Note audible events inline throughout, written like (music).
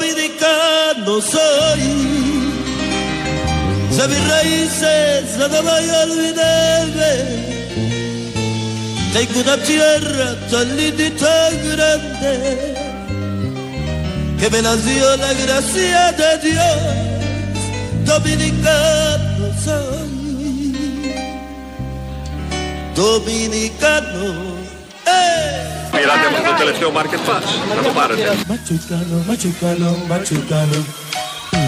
dominicano soy. De mis raíces nada a olvidarme. Tengo una tierra tan linda y tan grande que me la dio la gracia de Dios. Dominicano soy. Dominicano. ¡Eh! Πήρατε με το τελευταίο Market Pass. Να το πάρετε. Machucano, machucano, machucano.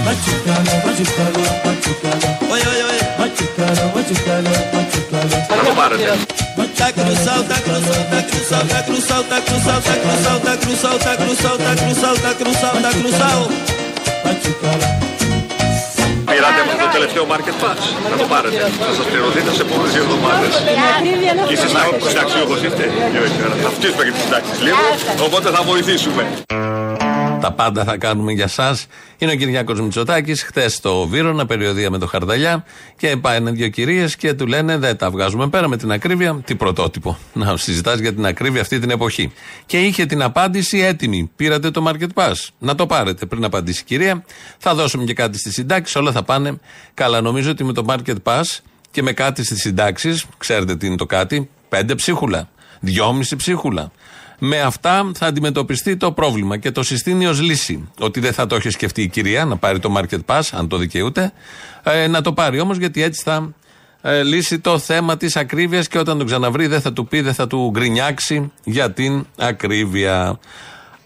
Machucano, machucano, machucano. Oye, oye, oye. Machucano, machucano, machucano. Να το πάρετε. Tá cruzado, tá cruzado, tá cruzado, tá cruzado, tá cruzado, tá cruzado, tá cruzado, tá cruzado, tá cruzado, tá cruzado, tá cruzado. Machucano. Πήρατε με το τελευταίο Market Pass. Να το πάρετε. Θα σας πληρωθεί σε επόμενες δύο εβδομάδες. Και εσείς συνταξιούχος είστε. Ε, βέβαια. Θα φτύσουμε και τις συντάξεις λίγο. Οπότε θα βοηθήσουμε. Τα πάντα θα κάνουμε για εσά. Είναι ο Κυριάκος Μητσοτάκης. Χθες στο Βύρονα, περιοδία με το Χαρδαλιά. Και πάνε δύο κυρίες και του λένε: Δεν τα βγάζουμε πέρα με την ακρίβεια. Τι πρωτότυπο. Να συζητάς για την ακρίβεια αυτή την εποχή. Και είχε την απάντηση έτοιμη. Πήρατε το Market Pass. Να το πάρετε πριν απαντήσει η κυρία. Θα δώσουμε και κάτι στις συντάξεις. Όλα θα πάνε καλά. Νομίζω ότι με το Market Pass και με κάτι στις συντάξεις, ξέρετε τι είναι το κάτι, πέντε ψίχουλα. Δυόμιση ψίχουλα. Με αυτά θα αντιμετωπιστεί το πρόβλημα και το συστήνει ως λύση. Ότι δεν θα το έχει σκεφτεί η κυρία να πάρει το Market Pass, αν το δικαιούται. Ε, να το πάρει όμως γιατί έτσι θα ε, λύσει το θέμα της ακρίβειας και όταν τον ξαναβρει δεν θα του πει, δεν θα του γκρινιάξει για την ακρίβεια.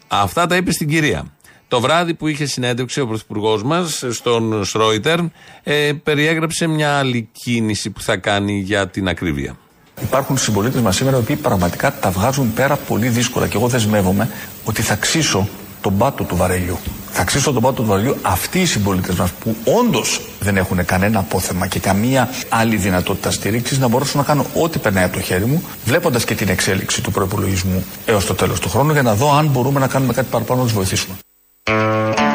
Αυτά τα είπε στην κυρία. Το βράδυ που είχε συνέντευξη ο Πρωθυπουργός μας στον Σρόιτερ, ε, περιέγραψε μια άλλη κίνηση που θα κάνει για την ακρίβεια. Υπάρχουν συμπολίτες μας σήμερα οι οποίοι πραγματικά τα βγάζουν πέρα πολύ δύσκολα και εγώ δεσμεύομαι ότι θα ξύσω τον πάτο του βαρελιού. Θα ξύσω τον πάτο του βαρελιού αυτοί οι συμπολίτες μας που όντως δεν έχουν κανένα απόθεμα και καμία άλλη δυνατότητα στήριξης να μπορέσω να κάνω ό,τι περνάει από το χέρι μου, βλέποντας και την εξέλιξη του προπολογισμού έως το τέλος του χρόνου για να δω αν μπορούμε να κάνουμε κάτι παραπάνω να τους βοηθήσουμε.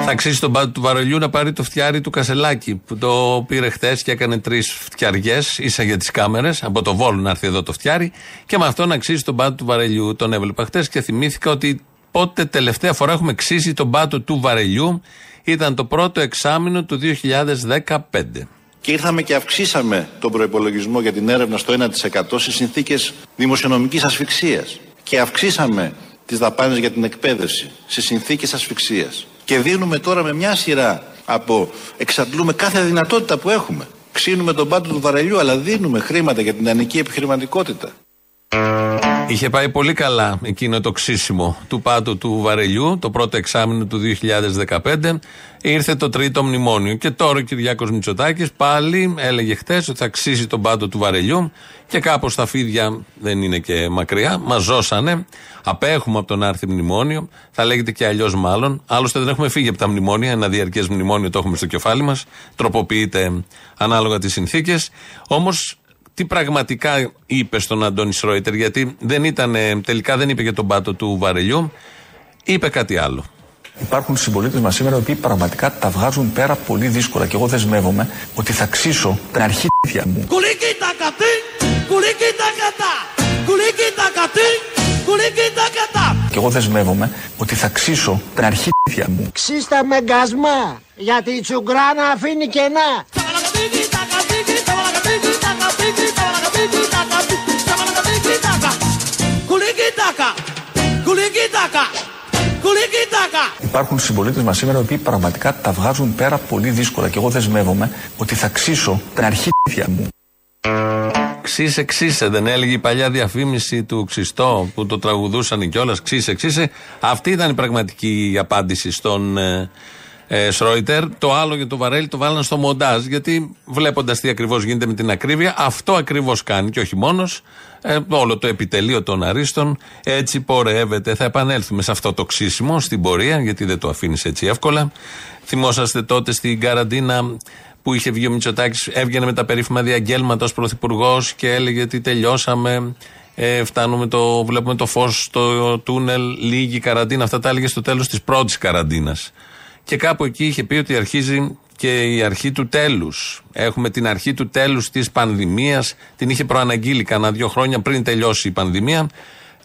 Θα αξίσει τον πάτο του βαρελιού να πάρει το φτιάρι του Κασελάκη που το πήρε χθε και έκανε τρεις φτιαριές, ίσα για τις κάμερες, από το Βόλο να έρθει εδώ το φτιάρι και με αυτό να αξίσει τον πάτο του βαρελιού. Τον έβλεπα χθε και θυμήθηκα ότι πότε τελευταία φορά έχουμε ξύσει τον πάτο του βαρελιού ήταν το πρώτο εξάμεινο του 2015. Και ήρθαμε και αυξήσαμε τον προπολογισμό για την έρευνα στο 1% σε συνθήκες δημοσιονομικής ασφυξίας. Και αυξήσαμε τις δαπάνες για την εκπαίδευση σε συνθήκες ασφυξίας. Και δίνουμε τώρα με μια σειρά από εξαντλούμε κάθε δυνατότητα που έχουμε. Ξύνουμε τον πάτο του βαρελιού, αλλά δίνουμε χρήματα για την ανική επιχειρηματικότητα. Είχε πάει πολύ καλά εκείνο το ξύσιμο του πάτου του βαρελιού, το πρώτο εξάμεινο του 2015. Ήρθε το τρίτο μνημόνιο. Και τώρα ο Κυριάκος Μητσοτάκης πάλι έλεγε χθες ότι θα ξύσει τον πάτο του βαρελιού και κάπως τα φίδια δεν είναι και μακριά. Μας ζώσανε. Απέχουμε από τον άρθι μνημόνιο. Θα λέγεται και αλλιώς μάλλον. Άλλωστε δεν έχουμε φύγει από τα μνημόνια. Ένα διαρκές μνημόνιο το έχουμε στο κεφάλι μας. Τροποποιείται ανάλογα τις συνθήκες. Όμως τι πραγματικά είπε στον Αντώνη Σρόιτερ, γιατί δεν ήταν, τελικά δεν είπε για τον πάτο του βαρελιού, είπε κάτι άλλο. Υπάρχουν συμπολίτες μας σήμερα οι οποίοι πραγματικά τα βγάζουν πέρα πολύ δύσκολα και εγώ δεσμεύομαι ότι θα ξύσω την αρχίδια μου. Και εγώ δεσμεύομαι ότι θα ξύσω την αρχίδια μου. Ξύστα με γκασμά, γιατί η τσουγκράνα αφήνει κενά. Υπάρχουν συμπολίτες μας σήμερα οι οποίοι πραγματικά τα βγάζουν πέρα πολύ δύσκολα και εγώ δεσμεύομαι ότι θα ξύσω την αρχίδια μου. Ξύσε, ξύσε, δεν έλεγε η παλιά διαφήμιση του Ξιστό που το τραγουδούσαν κιόλας. Ξύσε, ξύσε. Αυτή ήταν η πραγματική απάντηση στον ε, ε, Σρόιτερ. Το άλλο για το Βαρέλι το βάλαν στο μοντάζ γιατί βλέποντας τι ακριβώς γίνεται με την ακρίβεια, αυτό ακριβώς κάνει και όχι μόνος. Ε, όλο το επιτελείο των Αρίστων έτσι πορεύεται. Θα επανέλθουμε σε αυτό το ξύσιμο στην πορεία, γιατί δεν το αφήνεις έτσι εύκολα. Θυμόσαστε τότε στην καραντίνα που είχε βγει ο Μητσοτάκης, έβγαινε με τα περίφημα διαγγέλματα ως πρωθυπουργός και έλεγε ότι τελειώσαμε. Ε, φτάνουμε το, βλέπουμε το φως στο τούνελ, λίγη καραντίνα. Αυτά τα έλεγε στο τέλος της πρώτης καραντίνας. Και κάπου εκεί είχε πει ότι αρχίζει και η αρχή του τέλους. Έχουμε την αρχή του τέλους της πανδημίας. Την είχε προαναγγείλει κανένα δύο χρόνια πριν τελειώσει η πανδημία.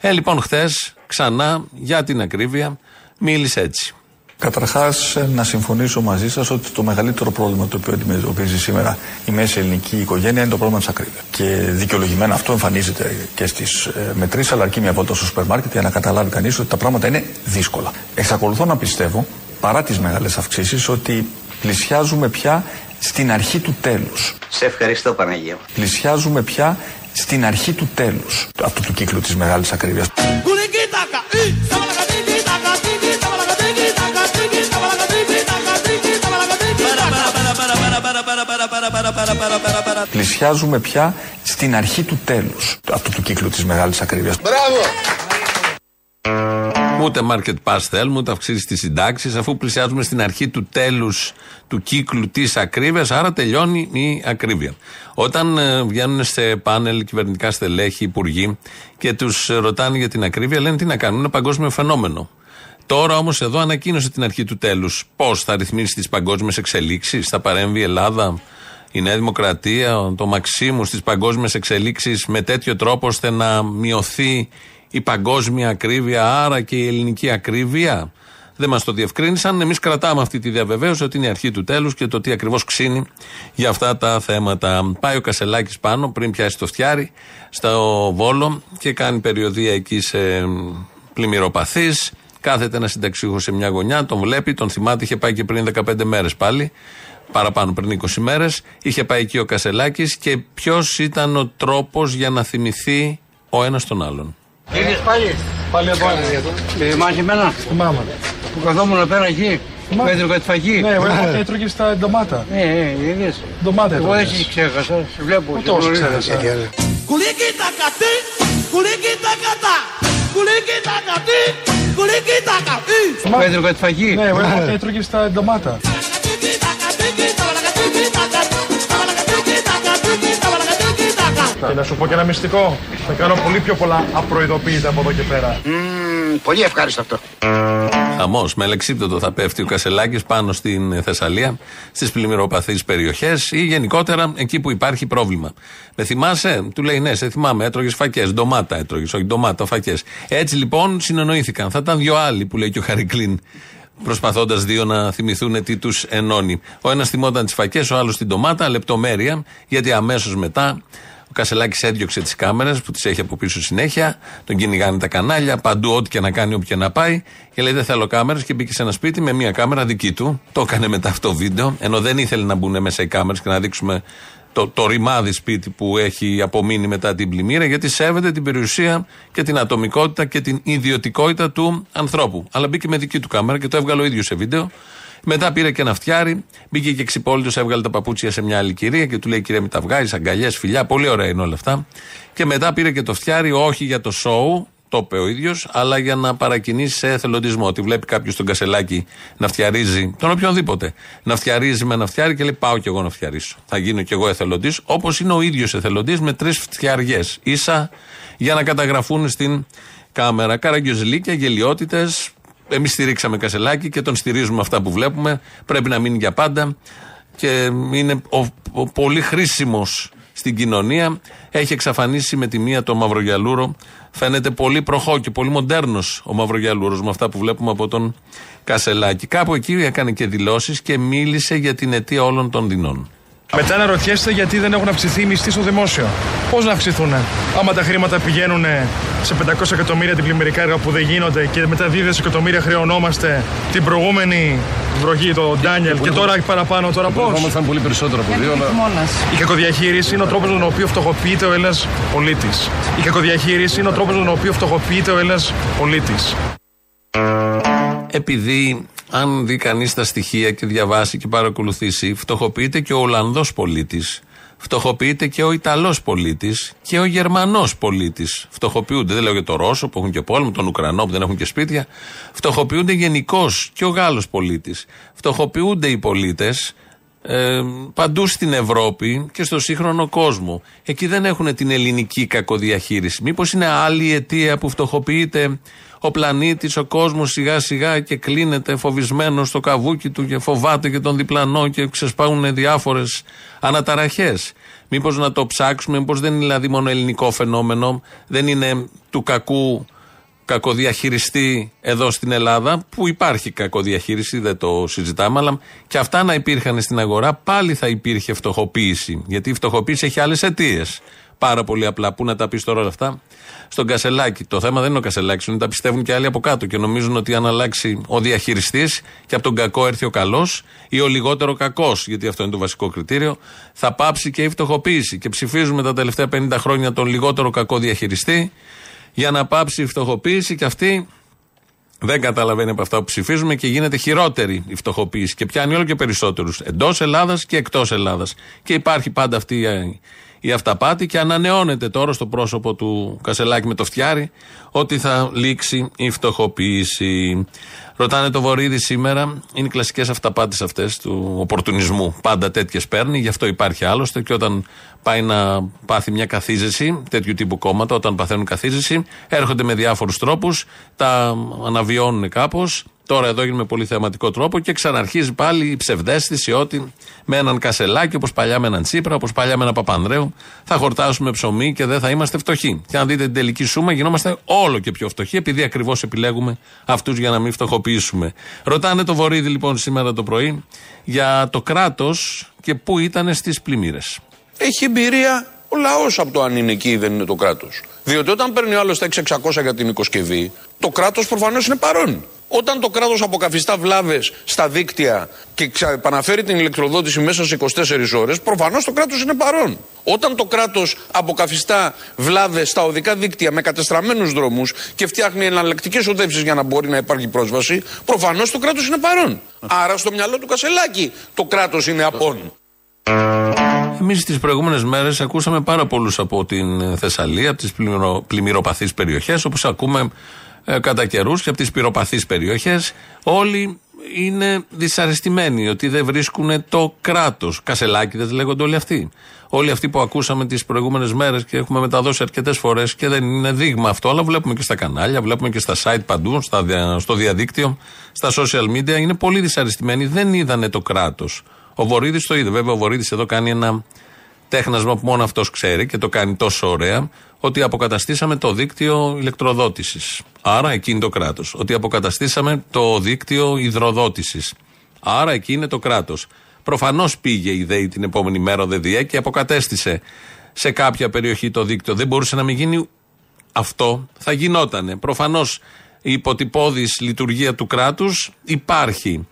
Ε, λοιπόν, χθες ξανά για την ακρίβεια μίλησε έτσι. Καταρχάς, να συμφωνήσω μαζί σας ότι το μεγαλύτερο πρόβλημα το οποίο αντιμετωπίζει σήμερα η μέση ελληνική οικογένεια είναι το πρόβλημα της ακρίβειας. Και δικαιολογημένα αυτό εμφανίζεται και στις ε, μετρήσεις, αλλά αρκεί μια βόλτα στο σούπερ μάρκετ για να καταλάβει κανείς ότι τα πράγματα είναι δύσκολα. Εξακολουθώ να πιστεύω, παρά τις μεγάλες αυξήσεις, ότι πλησιάζουμε πια στην αρχή του τέλους. Σε ευχαριστώ Παναγία. Πλησιάζουμε πια στην αρχή του τέλους αυτού του κύκλου της μεγάλης ακρίβειας. Πλησιάζουμε πια στην αρχή του τέλους αυτού του κύκλου της μεγάλης ακρίβειας. Μπράβο! Ούτε market pass θέλουμε, ούτε αυξήσεις τι συντάξεις, αφού πλησιάζουμε στην αρχή του τέλους του κύκλου της ακρίβειας, άρα τελειώνει η ακρίβεια. Όταν ε, βγαίνουν σε πάνελ κυβερνητικά στελέχη, υπουργοί και τους ρωτάνε για την ακρίβεια, λένε τι να κάνουν, είναι παγκόσμιο φαινόμενο. Τώρα όμως εδώ ανακοίνωσε την αρχή του τέλους. Πώς θα ρυθμίσει τις παγκόσμιες εξελίξεις, θα παρέμβει η Ελλάδα, η Νέα Δημοκρατία, το Μαξίμου στις παγκόσμιες εξελίξεις με τέτοιο τρόπο ώστε να μειωθεί η παγκόσμια ακρίβεια, άρα και η ελληνική ακρίβεια. Δεν μας το διευκρίνησαν. Εμείς κρατάμε αυτή τη διαβεβαίωση ότι είναι η αρχή του τέλους και το τι ακριβώς ξύνει για αυτά τα θέματα. Πάει ο Κασελάκης πάνω, πριν πιάσει το φτιάρι, στο Βόλο και κάνει περιοδία εκεί σε πλημμυροπαθεί. Κάθεται ένα συνταξίχο σε μια γωνιά, τον βλέπει, τον θυμάται, είχε πάει και πριν 15 μέρες πάλι, παραπάνω πριν 20 μέρες. Είχε πάει εκεί ο Κασελάκης και ποιος ήταν ο τρόπος για να θυμηθεί ο ένας τον άλλον. Είδες πάλι. Πάλι από άλλο. Θυμάσαι εμένα; Θυμάμαι. Που καθόμουν εδώ πέρα εκεί. Που έτρωγα τη φαγή. Ναι, εγώ έτρωγες στα ντομάτα. Ναι, ναι, είδες. Ντομάτα Εγώ δεν έτρωγες. σε ξέχασα. Σε βλέπω. Ούτε σε όσο γνωρίζω. ξέχασα. Κουλίκι τα κατή, κουλίκι τα κατά, κουλίκι τα κατή, κουλίκι τα κατή. Που έτρωγα τη φαγή. Ναι, εγώ έτρωγες στα ντομάτα. Και να σου πω και ένα μυστικό. Θα κάνω πολύ πιο πολλά απροειδοποίητα από εδώ και πέρα. Μμμ, πολύ ευχάριστο αυτό. Χαμός. Με λεξίπτωτο θα πέφτει ο Κασελάκης πάνω στην Θεσσαλία, στις πλημμυροπαθείς περιοχές ή γενικότερα εκεί που υπάρχει πρόβλημα. Με θυμάσαι, του λέει ναι, σε θυμάμαι, έτρωγες φακές, ντομάτα έτρωγες, όχι ντομάτα, φακές. Έτσι λοιπόν συνεννοήθηκαν. Θα ήταν δύο άλλοι που λέει και ο Χαρικλίν, προσπαθώντας δύο να θυμηθούν τι τους ενώνει. Ο ένας θυμόταν τις φακές, ο άλλος την ντομάτα, λεπτομέρεια, γιατί αμέσως μετά ο Κασελάκης έδιωξε τις κάμερες που τις έχει από πίσω συνέχεια, τον κυνηγάνε τα κανάλια, παντού ό,τι και να κάνει, όπου και να πάει. Και λέει: Δεν θέλω κάμερες και μπήκε σε ένα σπίτι με μία κάμερα δική του. Το έκανε μετά αυτό βίντεο, ενώ δεν ήθελε να μπουν μέσα οι κάμερες και να δείξουμε το, το ρημάδι σπίτι που έχει απομείνει μετά την πλημμύρα, γιατί σέβεται την περιουσία και την ατομικότητα και την ιδιωτικότητα του ανθρώπου. Αλλά μπήκε με δική του κάμερα και το έβγαλε ο ίδιος σε βίντεο. Μετά πήρε και ένα φτιάρι, μπήκε και ξυπόλυτος, έβγαλε τα παπούτσια σε μια άλλη κυρία και του λέει: Κυρία, μην τα βγάζεις, αγκαλιές, φιλιά, πολύ ωραία είναι όλα αυτά. Και μετά πήρε και το φτιάρι, όχι για το σοου, το είπε ο ίδιος, αλλά για να παρακινήσει σε εθελοντισμό. Ότι βλέπει κάποιος τον κασελάκι να φτιαρίζει, τον οποιονδήποτε, να φτιαρίζει με ένα φτιάρι και λέει: Πάω κι εγώ να φτιαρίσω. Θα γίνω κι εγώ εθελοντής, όπως είναι ο ίδιος εθελοντής με τρεις φτιαριές. σα για να καταγραφούν στην κάμερα. Καραγκιοζηλίκια, γελιότητες. Εμείς στηρίξαμε Κασελάκη και τον στηρίζουμε αυτά που βλέπουμε. Πρέπει να μείνει για πάντα και είναι ο, ο- πολύ χρήσιμος στην κοινωνία. Έχει εξαφανίσει με τη μία το Μαυρογιαλούρο. Φαίνεται πολύ προχώ και πολύ μοντέρνος ο Μαυρογιαλούρος με αυτά που βλέπουμε από τον Κασελάκη. Κάπου εκεί έκανε και δηλώσεις και μίλησε για την αιτία όλων των δεινών. Μετά αναρωτιέστε γιατί δεν έχουν αυξηθεί οι μισθοί στο δημόσιο. Πώς να αυξηθούν, άμα τα χρήματα πηγαίνουν σε 500 εκατομμύρια την πλημμυρικά έργα που δεν γίνονται και μετά 2 δισεκατομμύρια χρεωνόμαστε την προηγούμενη βροχή, το Ντάνιελ, και τώρα παραπάνω, τώρα πώς; ήταν πολύ περισσότερο από δύο, αλλά Η κακοδιαχείριση είναι ο τρόπος με τον οποίο φτωχοποιείται ο Έλληνας πολίτης. Η κακοδιαχείριση είναι ο τρόπος με τον οποίο φτωχοποιείται ο Έλληνας πολίτης. Επειδή αν δει κανείς τα στοιχεία και διαβάσει και παρακολουθήσει, φτωχοποιείται και ο Ολλανδός πολίτης, φτωχοποιείται και ο Ιταλός πολίτης και ο Γερμανός πολίτης. Φτωχοποιούνται, δεν λέω για το Ρώσο που έχουν και πόλεμο, τον Ουκρανό που δεν έχουν και σπίτια. Φτωχοποιούνται γενικώς και ο Γάλλος πολίτης. Φτωχοποιούνται οι πολίτες ε, παντού στην Ευρώπη και στο σύγχρονο κόσμο. Εκεί δεν έχουν την ελληνική κακοδιαχείριση. Μήπως είναι άλλη η αιτία που φτωχοποιείται; Ο πλανήτης, ο κόσμος σιγά σιγά και κλείνεται φοβισμένος στο καβούκι του και φοβάται και τον διπλανό και ξεσπάγουν διάφορες αναταραχές. Μήπως να το ψάξουμε, μήπως δεν είναι δηλαδή μόνο ελληνικό φαινόμενο, δεν είναι του κακού κακοδιαχειριστεί εδώ στην Ελλάδα, που υπάρχει κακοδιαχείριση, δεν το συζητάμε, αλλά και αυτά να υπήρχαν στην αγορά, πάλι θα υπήρχε φτωχοποίηση. Γιατί η φτωχοποίηση έχει άλλες αιτίες. Πάρα πολύ απλά. Πού να τα πεις τώρα όλα αυτά; Στον Κασελάκη. Το θέμα δεν είναι ο Κασελάκης, είναι τα πιστεύουν και άλλοι από κάτω και νομίζουν ότι αν αλλάξει ο διαχειριστής και από τον κακό έρθει ο καλός ή ο λιγότερο κακός, γιατί αυτό είναι το βασικό κριτήριο, θα πάψει και η φτωχοποίηση. Και ψηφίζουμε τα τελευταία 50 χρόνια τον λιγότερο κακό διαχειριστή για να πάψει η φτωχοποίηση και αυτή δεν καταλαβαίνει από αυτά που ψηφίζουμε και γίνεται χειρότερη η φτωχοποίηση και πιάνει όλο και περισσότερους εντός Ελλάδας και εκτός Ελλάδας. Και υπάρχει πάντα αυτή η- η αυταπάτη και ανανεώνεται τώρα στο πρόσωπο του Κασελάκη με το φτιάρι ότι θα λήξει η φτωχοποίηση. Ρωτάνε το Βορύδη σήμερα, είναι οι κλασικές αυταπάτες αυτές του οπορτουνισμού. Πάντα τέτοιες παίρνει, γι' αυτό υπάρχει άλλωστε και όταν πάει να πάθει μια καθίζεση, τέτοιου τύπου κόμματα, όταν παθαίνουν καθίζεση, έρχονται με διάφορους τρόπους, τα αναβιώνουν κάπως. Τώρα εδώ έγινε με πολύ θεαματικό τρόπο και ξαναρχίζει πάλι η ψευδέστηση ότι με έναν Κασελάκη, όπως παλιά με έναν Τσίπρα, όπως παλιά με έναν Παπανδρέου, θα χορτάσουμε ψωμί και δεν θα είμαστε φτωχοί. Και αν δείτε την τελική σούμα, γινόμαστε όλο και πιο φτωχοί, επειδή ακριβώς επιλέγουμε αυτούς για να μην φτωχοποιήσουμε. Ρωτάνε το Βορύδι λοιπόν σήμερα το πρωί για το κράτος και πού ήταν στις πλημμύρες. Έχει εμπειρία ο λαός από το αν είναι εκεί ή δεν είναι το κράτος. Διότι όταν παίρνει ο άλλος τα 600 για την οικοσκευή, το κράτος προφανώς είναι παρόν. Όταν το κράτος αποκαθιστά βλάβες στα δίκτυα και ξα- επαναφέρει την ηλεκτροδότηση μέσα σε 24 ώρες, προφανώς το κράτος είναι παρόν. Όταν το κράτος αποκαθιστά βλάβες στα οδικά δίκτυα με κατεστραμμένους δρόμους και φτιάχνει εναλλακτικές οδεύσεις για να μπορεί να υπάρχει πρόσβαση, προφανώς το κράτος είναι παρόν. Άρα στο μυαλό του Κασελάκη το κράτος είναι απόν. Εμείς τις προηγούμενες μέρες ακούσαμε πάρα πολλούς από την Θεσσαλία, από τις πλημμυρο, πλημμυροπαθείς περιοχές, όπως ακούμε ε, κατά καιρούς και από τις πυροπαθείς περιοχές. Όλοι είναι δυσαρεστημένοι ότι δεν βρίσκουν το κράτος. Κασελάκηδες λέγονται όλοι αυτοί. Όλοι αυτοί που ακούσαμε τις προηγούμενες μέρες και έχουμε μεταδώσει αρκετές φορές και δεν είναι δείγμα αυτό, αλλά βλέπουμε και στα κανάλια, βλέπουμε και στα site παντού, στα, δια- στο διαδίκτυο, στα social media. Είναι πολύ δυσαρεστημένοι. Δεν είδανε το κράτος. Ο Βορύδης το είδε. Βέβαια, ο Βορύδης εδώ κάνει ένα τέχνασμα που μόνο αυτός ξέρει και το κάνει τόσο ωραία, ότι αποκαταστήσαμε το δίκτυο ηλεκτροδότησης. Άρα εκεί είναι το κράτος. Ότι αποκαταστήσαμε το δίκτυο υδροδότησης. Άρα εκεί είναι το κράτος. Προφανώς πήγε η ΔΕΗ την επόμενη μέρα ο ΔΔΕ και αποκατέστησε σε κάποια περιοχή το δίκτυο. Δεν μπορούσε να μην γίνει αυτό. Θα γινότανε. Προφανώς η υποτυπώδης λειτουργία του κράτους υπάρχει.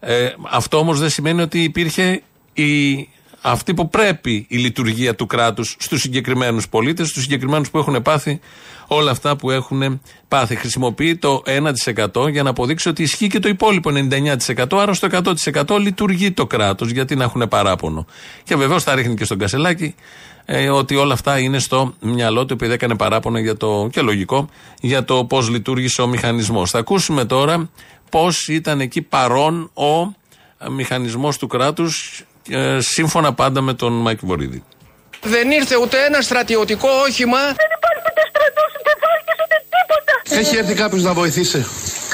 Ε, αυτό όμως δεν σημαίνει ότι υπήρχε η, αυτή που πρέπει η λειτουργία του κράτους στους συγκεκριμένους πολίτες, στους συγκεκριμένους που έχουν πάθει όλα αυτά που έχουν πάθει. Χρησιμοποιεί το 1% για να αποδείξει ότι ισχύει και το υπόλοιπο 99%. Άρα στο 100% λειτουργεί το κράτος. Γιατί να έχουν παράπονο. Και βεβαίως θα ρίχνει και στον Κασελάκη ε, ότι όλα αυτά είναι στο μυαλό του επειδή έκανε παράπονο για το, και λογικό για το πώς λειτουργήσε ο μηχανισμός. Θα ακούσουμε τώρα πώς ήταν εκεί παρόν ο μηχανισμός του κράτους σύμφωνα πάντα με τον Μάκη Βορύδη. Δεν ήρθε ούτε ένα στρατιωτικό όχημα. Δεν υπάρχει ούτε στρατός, ούτε βάρκες, ούτε τίποτα. Έχει έρθει κάποιος να βοηθήσει.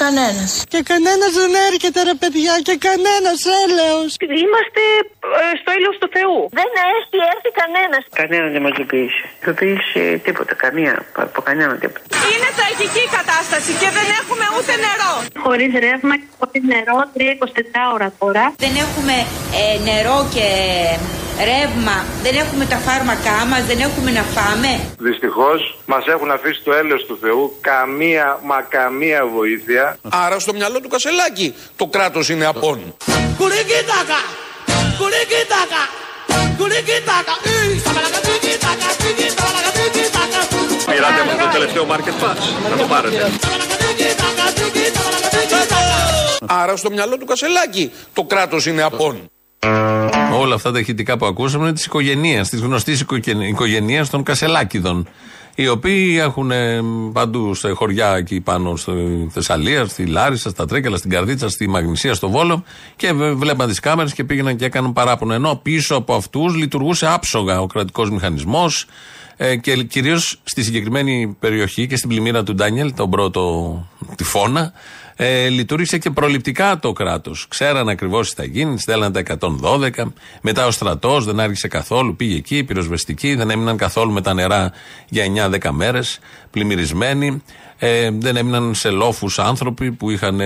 Κανένας. Και κανένας δεν έρχεται ρε παιδιά και κανένας έλεος. Είμαστε ε, στο έλεος του Θεού. Δεν έχει έρθει κανένας. Κανένας δεν μας ειδοποίησε. Ειδοποίησε τίποτα, καμία, από κανένα τίποτα. Είναι τραγική η κατάσταση και δεν έχουμε ούτε νερό. Χωρίς ρεύμα και χωρίς νερό, 3-24 ώρα τώρα. Δεν έχουμε ε, νερό και ρεύμα, δεν έχουμε τα φάρμακά μας, δεν έχουμε να φάμε. Δυστυχώς μας έχουν αφήσει το έλεος του Θεού καμία μα καμία βοήθεια. Άρα στο μυαλό του Κασελάκη το κράτος είναι απόν. Κουρικίτακα! Κουρικίτακα! Κουρικίτακα! Σαμπαλακατικίτακα! Τικίτακα! Τικίτακα! Πήρατε αυτό το τελευταίο market pass. Να το πάρετε. Άρα στο μυαλό του Κασελάκη το κράτος είναι απόν. Όλα αυτά τα ηχητικά που ακούσαμε είναι της οικογένειας, της γνωστής οικογένειας των Κασελάκηδων. Οι οποίοι έχουν ε, παντού σε χωριά εκεί πάνω στη Θεσσαλία, στη Λάρισα, στα Τρίκαλα, στην Καρδίτσα, στη Μαγνησία, στο Βόλο και βε- βλέπαν τις κάμερες και πήγαιναν και έκαναν παράπονο. Ενώ πίσω από αυτούς λειτουργούσε άψογα ο κρατικός μηχανισμός ε, και κυρίως στη συγκεκριμένη περιοχή και στην πλημμύρα του Ντάνιελ, τον πρώτο τυφώνα, ε, λειτουργήσε και προληπτικά το κράτος. Ξέραν ακριβώς τι θα γίνει, στέλναν τα 112. Μετά ο στρατός δεν άργησε καθόλου, πήγε εκεί, πυροσβεστικοί, δεν έμειναν καθόλου με τα νερά για 9-10 μέρες, πλημμυρισμένοι. Ε, δεν έμειναν σε λόφους άνθρωποι που είχαν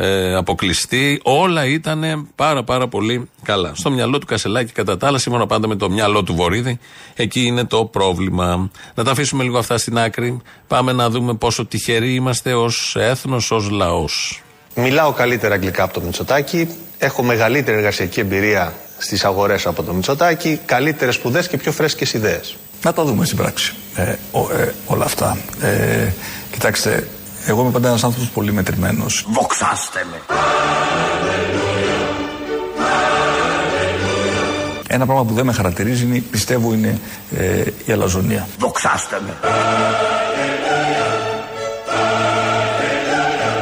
ε, αποκλειστεί. Όλα ήταν πάρα πάρα πολύ καλά. Στο μυαλό του Κασελάκη, κατά τα άλλα, σύμφωνα πάντα με το μυαλό του Βορύδη, εκεί είναι το πρόβλημα. Να τα αφήσουμε λίγο αυτά στην άκρη. Πάμε να δούμε πόσο τυχεροί είμαστε ως έθνος, ως λαός. Μιλάω καλύτερα αγγλικά από το Μητσοτάκι. Έχω μεγαλύτερη εργασιακή εμπειρία στις αγορές από το Μητσοτάκι. Καλύτερες σπουδές και πιο φρέσκες ιδέες. Να τα δούμε στην πράξη ε, ο, ε, όλα αυτά. Ε, κοιτάξτε, εγώ είμαι πάντα ένας άνθρωπος πολύ μετρημένος. Βοξάστε με. Ένα πράγμα που δεν με χαρακτηρίζει είναι, πιστεύω είναι ε, η αλαζονία. Βοξάστε με.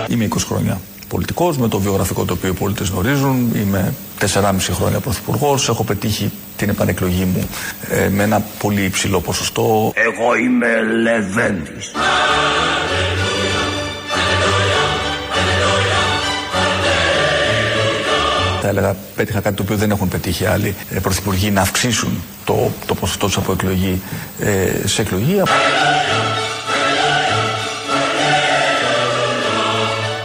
Είμαι 20 χρόνια πολιτικός, με το βιογραφικό το οποίο οι πολίτες γνωρίζουν. Είμαι 4,5 χρόνια πρωθυπουργός. Έχω πετύχει την επανεκλογή μου ε, με ένα πολύ υψηλό ποσοστό. Εγώ είμαι Λεβέντης. Θα έλεγα, πέτυχα κάτι το οποίο δεν έχουν πετύχει άλλοι ε, πρωθυπουργοί να αυξήσουν το, το ποσοστό τους από εκλογή ε, σε εκλογή.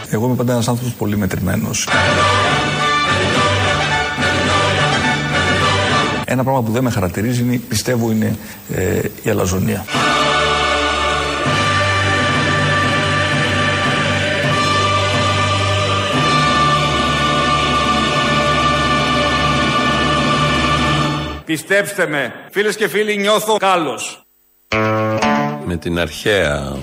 Εγώ είμαι πάντα ένας άνθρωπος πολύ μετρημένος. Ένα πράγμα που δεν με χαρακτηρίζει είναι, πιστεύω είναι ε, η αλαζονία. Πιστέψτε με, φίλες και φίλοι, νιώθω κάλος. Με την αρχαία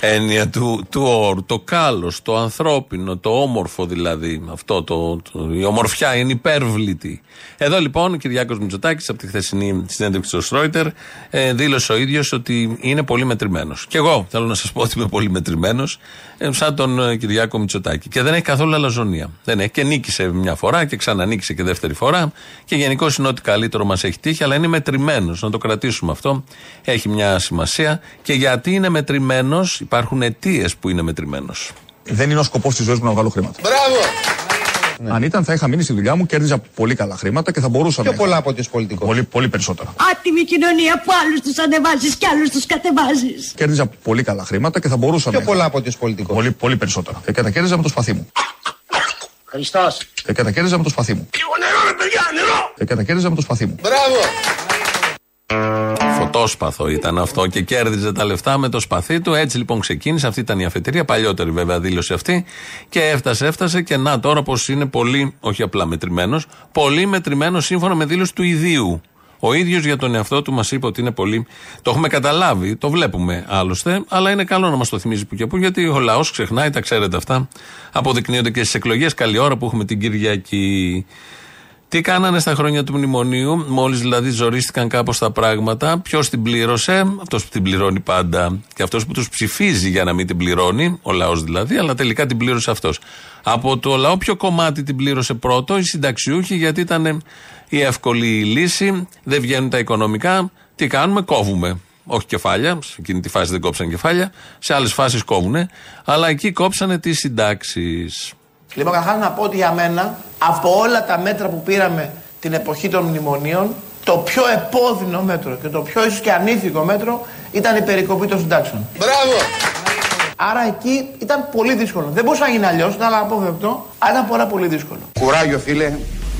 έννοια του, του όρου. Το κάλος, το ανθρώπινο, το όμορφο δηλαδή. Αυτό το, το, η ομορφιά είναι υπέρβλητη. Εδώ λοιπόν ο Κυριάκος Μητσοτάκης από τη χθεσινή συνέντευξη στο Στρόιτερ ε, δήλωσε ο ίδιος ότι είναι πολύ μετρημένος. Και εγώ θέλω να σας πω ότι είμαι πολύ μετρημένος, ε, σαν τον ε, Κυριάκο Μητσοτάκη. Και δεν έχει καθόλου αλαζονία. Δεν έχει. Και νίκησε μια φορά και ξανανίκησε και δεύτερη φορά. Και γενικώ είναι ότι καλύτερο μας έχει τύχει, αλλά είναι μετρημένος. Να το κρατήσουμε αυτό. Έχει μια σημασία. Και γιατί είναι μετρημένος, υπάρχουν αιτίες που είναι μετρημένος. Δεν είναι ο σκοπός της ζωής μου να βγάλω χρήματα. Μπράβο! Ναι. Αν ήταν, θα είχα μείνει στη δουλειά μου, κέρδιζα πολύ καλά χρήματα και θα μπορούσα Πιο να. πολλά από ότι είσαι πολιτικό. Πολύ, πολύ περισσότερα. Άτιμη κοινωνία που άλλους τους ανεβάζεις και άλλους τους κατεβάζεις. Κέρδιζα πολύ καλά χρήματα και θα μπορούσα Πιο να. πολλά από ότι είσαι πολιτικό. Πολύ, πολύ περισσότερα. Και τα κέρδιζα με το σπαθί μου. Χριστός. Και τα κέρδιζα με το σπαθί μου. Λίγο νερό, ρε παιδιά, νερό! Και τα κέρδιζα με το σπαθί μου. Μπράβο! Φωτόσπαθο ήταν αυτό και κέρδιζε τα λεφτά με το σπαθί του. Έτσι λοιπόν ξεκίνησε. Αυτή ήταν η αφετηρία. Παλιότερη βέβαια δήλωση αυτή. Και έφτασε, έφτασε. Και να τώρα πως είναι πολύ, όχι απλά μετρημένος, πολύ μετρημένος σύμφωνα με δήλωση του ιδίου. Ο ίδιος για τον εαυτό του μας είπε ότι είναι πολύ. Το έχουμε καταλάβει, το βλέπουμε άλλωστε, αλλά είναι καλό να μας το θυμίζει που και που, γιατί ο λαός ξεχνάει, τα ξέρετε αυτά. Αποδεικνύονται και στις εκλογές. Καλή ώρα που έχουμε την Κυριακή. Τι κάνανε στα χρόνια του μνημονίου, μόλις δηλαδή ζορίστηκαν κάπως τα πράγματα, ποιος την πλήρωσε, αυτός που την πληρώνει πάντα και αυτός που τους ψηφίζει για να μην την πληρώνει, ο λαός δηλαδή, αλλά τελικά την πλήρωσε αυτός. Από το λαό, ποιο κομμάτι την πλήρωσε πρώτο, οι συνταξιούχοι, γιατί ήταν η εύκολη λύση, δεν βγαίνουν τα οικονομικά, τι κάνουμε, κόβουμε. Όχι κεφάλια, σε εκείνη τη φάση δεν κόψαν κεφάλια, σε άλλες φάσεις κόβουνε, αλλά εκεί κόψανε τις συντάξεις. Λοιπόν, καταρχάς να πω ότι για μένα, από όλα τα μέτρα που πήραμε την εποχή των μνημονίων, το πιο επώδυνο μέτρο και το πιο ίσως και ανήθικο μέτρο ήταν η περικοπή των συντάξεων. Μπράβο! Άρα εκεί ήταν πολύ δύσκολο. Δεν μπορούσε να γίνει αλλιώς, ήταν αποφευκτό, αλλά ήταν πάρα πολύ δύσκολο. Κουράγιο, φίλε.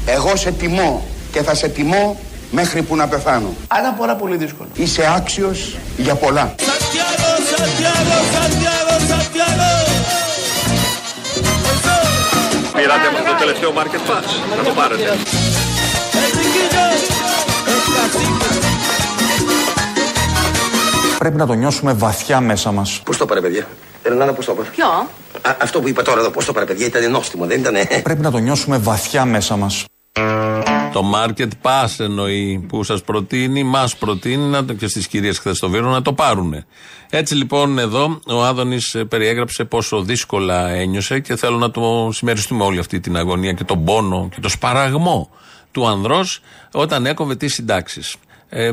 Εγώ σε τιμώ και θα σε τιμώ μέχρι που να πεθάνω. Αλλά ήταν πάρα πολύ δύσκολο. Είσαι άξιος για πολλά. Santiago, Santiago, Santiago, Santiago. Πήρατε το τελευταίο Market Pass. Να το πάρετε. El chiquillo, el cacique. Πρέπει να το νιώσουμε βαθιά μέσα μας. Πώς το πάρε, παιδιά; Ελένα, πώς το πάρε. Ποιο; Α, αυτό που είπα τώρα εδώ, πώς το πάρε, παιδιά, ήταν νόστιμο, δεν ήταν. Πρέπει να το νιώσουμε βαθιά μέσα μας. Το market pass εννοεί που σας προτείνει, μας προτείνει να το, και στις κυρίες χθες στο Βύρο να το πάρουν. Έτσι λοιπόν εδώ ο Άδωνης περιέγραψε πόσο δύσκολα ένιωσε και θέλω να το συμμεριστούμε όλη αυτή την αγωνία και τον πόνο και το σπαραγμό του ανδρός όταν έκοβε τις συντάξεις. Ε,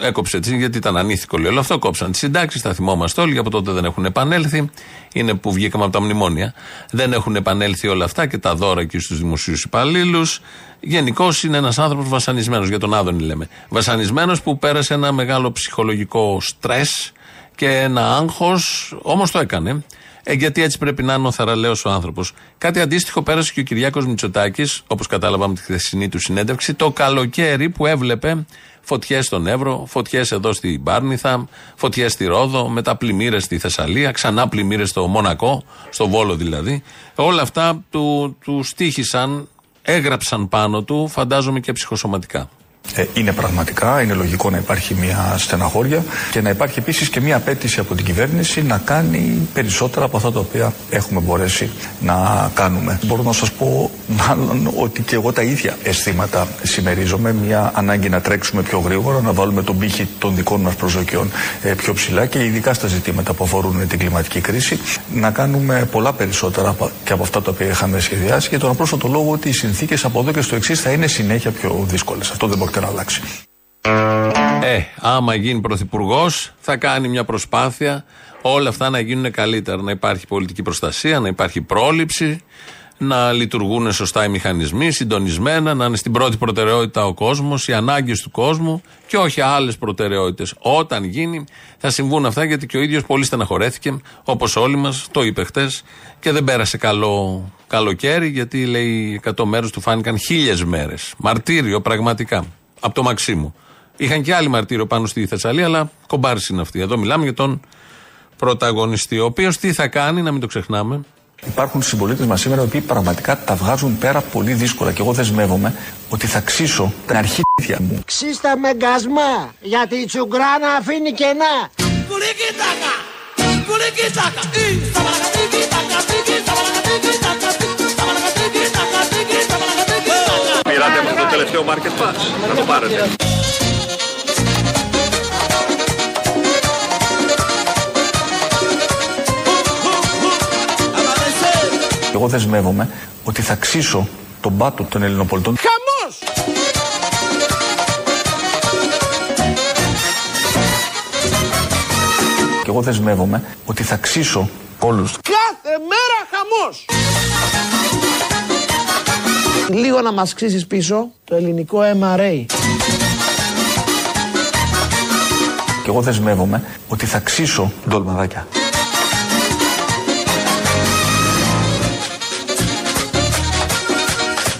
έκοψε έτσι γιατί ήταν ανήθικο λέει όλο αυτό. Κόψαν τις συντάξεις, τα θυμόμαστε όλοι. Από τότε δεν έχουν επανέλθει. Είναι που βγήκαμε από τα μνημόνια. Δεν έχουν επανέλθει όλα αυτά και τα δώρα εκεί στους δημοσίους υπαλλήλους. Γενικώς είναι ένας άνθρωπος βασανισμένος, για τον Άδωνη λέμε. Βασανισμένος που πέρασε ένα μεγάλο ψυχολογικό στρες και ένα άγχος, όμως το έκανε. Ε, γιατί έτσι πρέπει να είναι ο θαραλέος ο άνθρωπος. Κάτι αντίστοιχο πέρασε και ο Κυριάκος Μητσοτάκης, όπως κατάλαβα με τη χθεσινή του συνέντευξη, το καλοκαίρι που έβλεπε φωτιές στον Εύρο, φωτιές εδώ στην Πάρνηθα, φωτιές στη Ρόδο, μετά πλημμύρες στη Θεσσαλία, ξανά πλημμύρες στο Μονακό, στο Βόλο δηλαδή. Όλα αυτά του, του στήχησαν, έγραψαν πάνω του, φαντάζομαι και ψυχοσωματικά. Ε, είναι πραγματικά, είναι λογικό να υπάρχει μια στεναχώρια και να υπάρχει επίσης και μια απέτηση από την κυβέρνηση να κάνει περισσότερα από αυτά τα οποία έχουμε μπορέσει να κάνουμε. Μπορώ να σας πω μάλλον ότι και εγώ τα ίδια αισθήματα συμμερίζομαι. Μια ανάγκη να τρέξουμε πιο γρήγορα, να βάλουμε τον πύχη των δικών μας προσδοκιών ε, πιο ψηλά και ειδικά στα ζητήματα που αφορούν την κλιματική κρίση, να κάνουμε πολλά περισσότερα και από αυτά τα οποία είχαμε σχεδιάσει για τον απλό λόγο ότι οι συνθήκες από εδώ και στο εξής θα είναι συνέχεια πιο δύσκολες. Αυτό δεν πρόκειται να αλλάξει. Ε, άμα γίνει πρωθυπουργός, θα κάνει μια προσπάθεια όλα αυτά να γίνουν καλύτερα. Να υπάρχει πολιτική προστασία, να υπάρχει πρόληψη, να λειτουργούν σωστά οι μηχανισμοί, συντονισμένα, να είναι στην πρώτη προτεραιότητα ο κόσμος, οι ανάγκες του κόσμου και όχι άλλες προτεραιότητες. Όταν γίνει, θα συμβούν αυτά γιατί και ο ίδιος πολύ στεναχωρέθηκε, όπως όλοι μας, το είπε χτες, και δεν πέρασε καλό καλοκαίρι, γιατί λέει 100 μέρε του φάνηκαν χίλιες μέρες. Μαρτύριο πραγματικά από το Μαξίμου. Είχαν και άλλοι μαρτύριο πάνω στη Θεσσαλία, αλλά κομπάρι είναι αυτή. Εδώ μιλάμε για τον πρωταγωνιστή, ο οποίος τι θα κάνει, να μην το ξεχνάμε. Υπάρχουν συμπολίτες μας σήμερα οι οποίοι πραγματικά τα βγάζουν πέρα πολύ δύσκολα και εγώ δεσμεύομαι ότι θα ξύσω την αρχίδια μου. Ξύστα με γκασμά, γιατί η τσουγκράνα αφήνει κενά. Πήρατε αυτό το τελευταίο market pass. Να το πάρετε. Εγώ δεσμεύομαι ότι θα ξύσω τον πάτο των Ελληνοπολιτών. Χαμός! Και εγώ δεσμεύομαι ότι θα ξύσω όλους. Κάθε μέρα χαμός! Λίγο να μας ξύσεις πίσω το ελληνικό MRA. Και εγώ δεσμεύομαι ότι θα ξύσω ντολμαδάκια.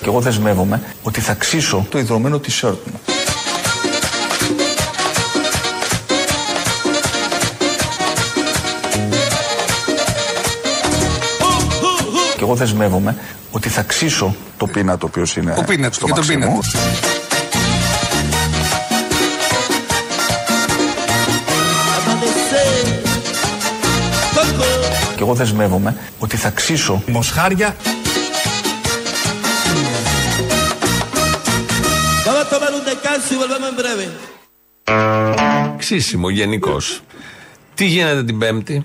Και εγώ δεσμεύομαι ότι θα ξύσω το ιδρωμένο t-shirt μου. Και εγώ δεσμεύομαι ότι θα ξύσω το πίνα το οποίος είναι Ο πίνατ, στο και τον μαξί πίνατ. μου. Και εγώ δεσμεύομαι ότι θα ξύσω Μοσχάρια. Vamos a tomar un descanso y volvemos en breve. Ξύσιμο γενικώς. Τι γίνεται την Πέμπτη;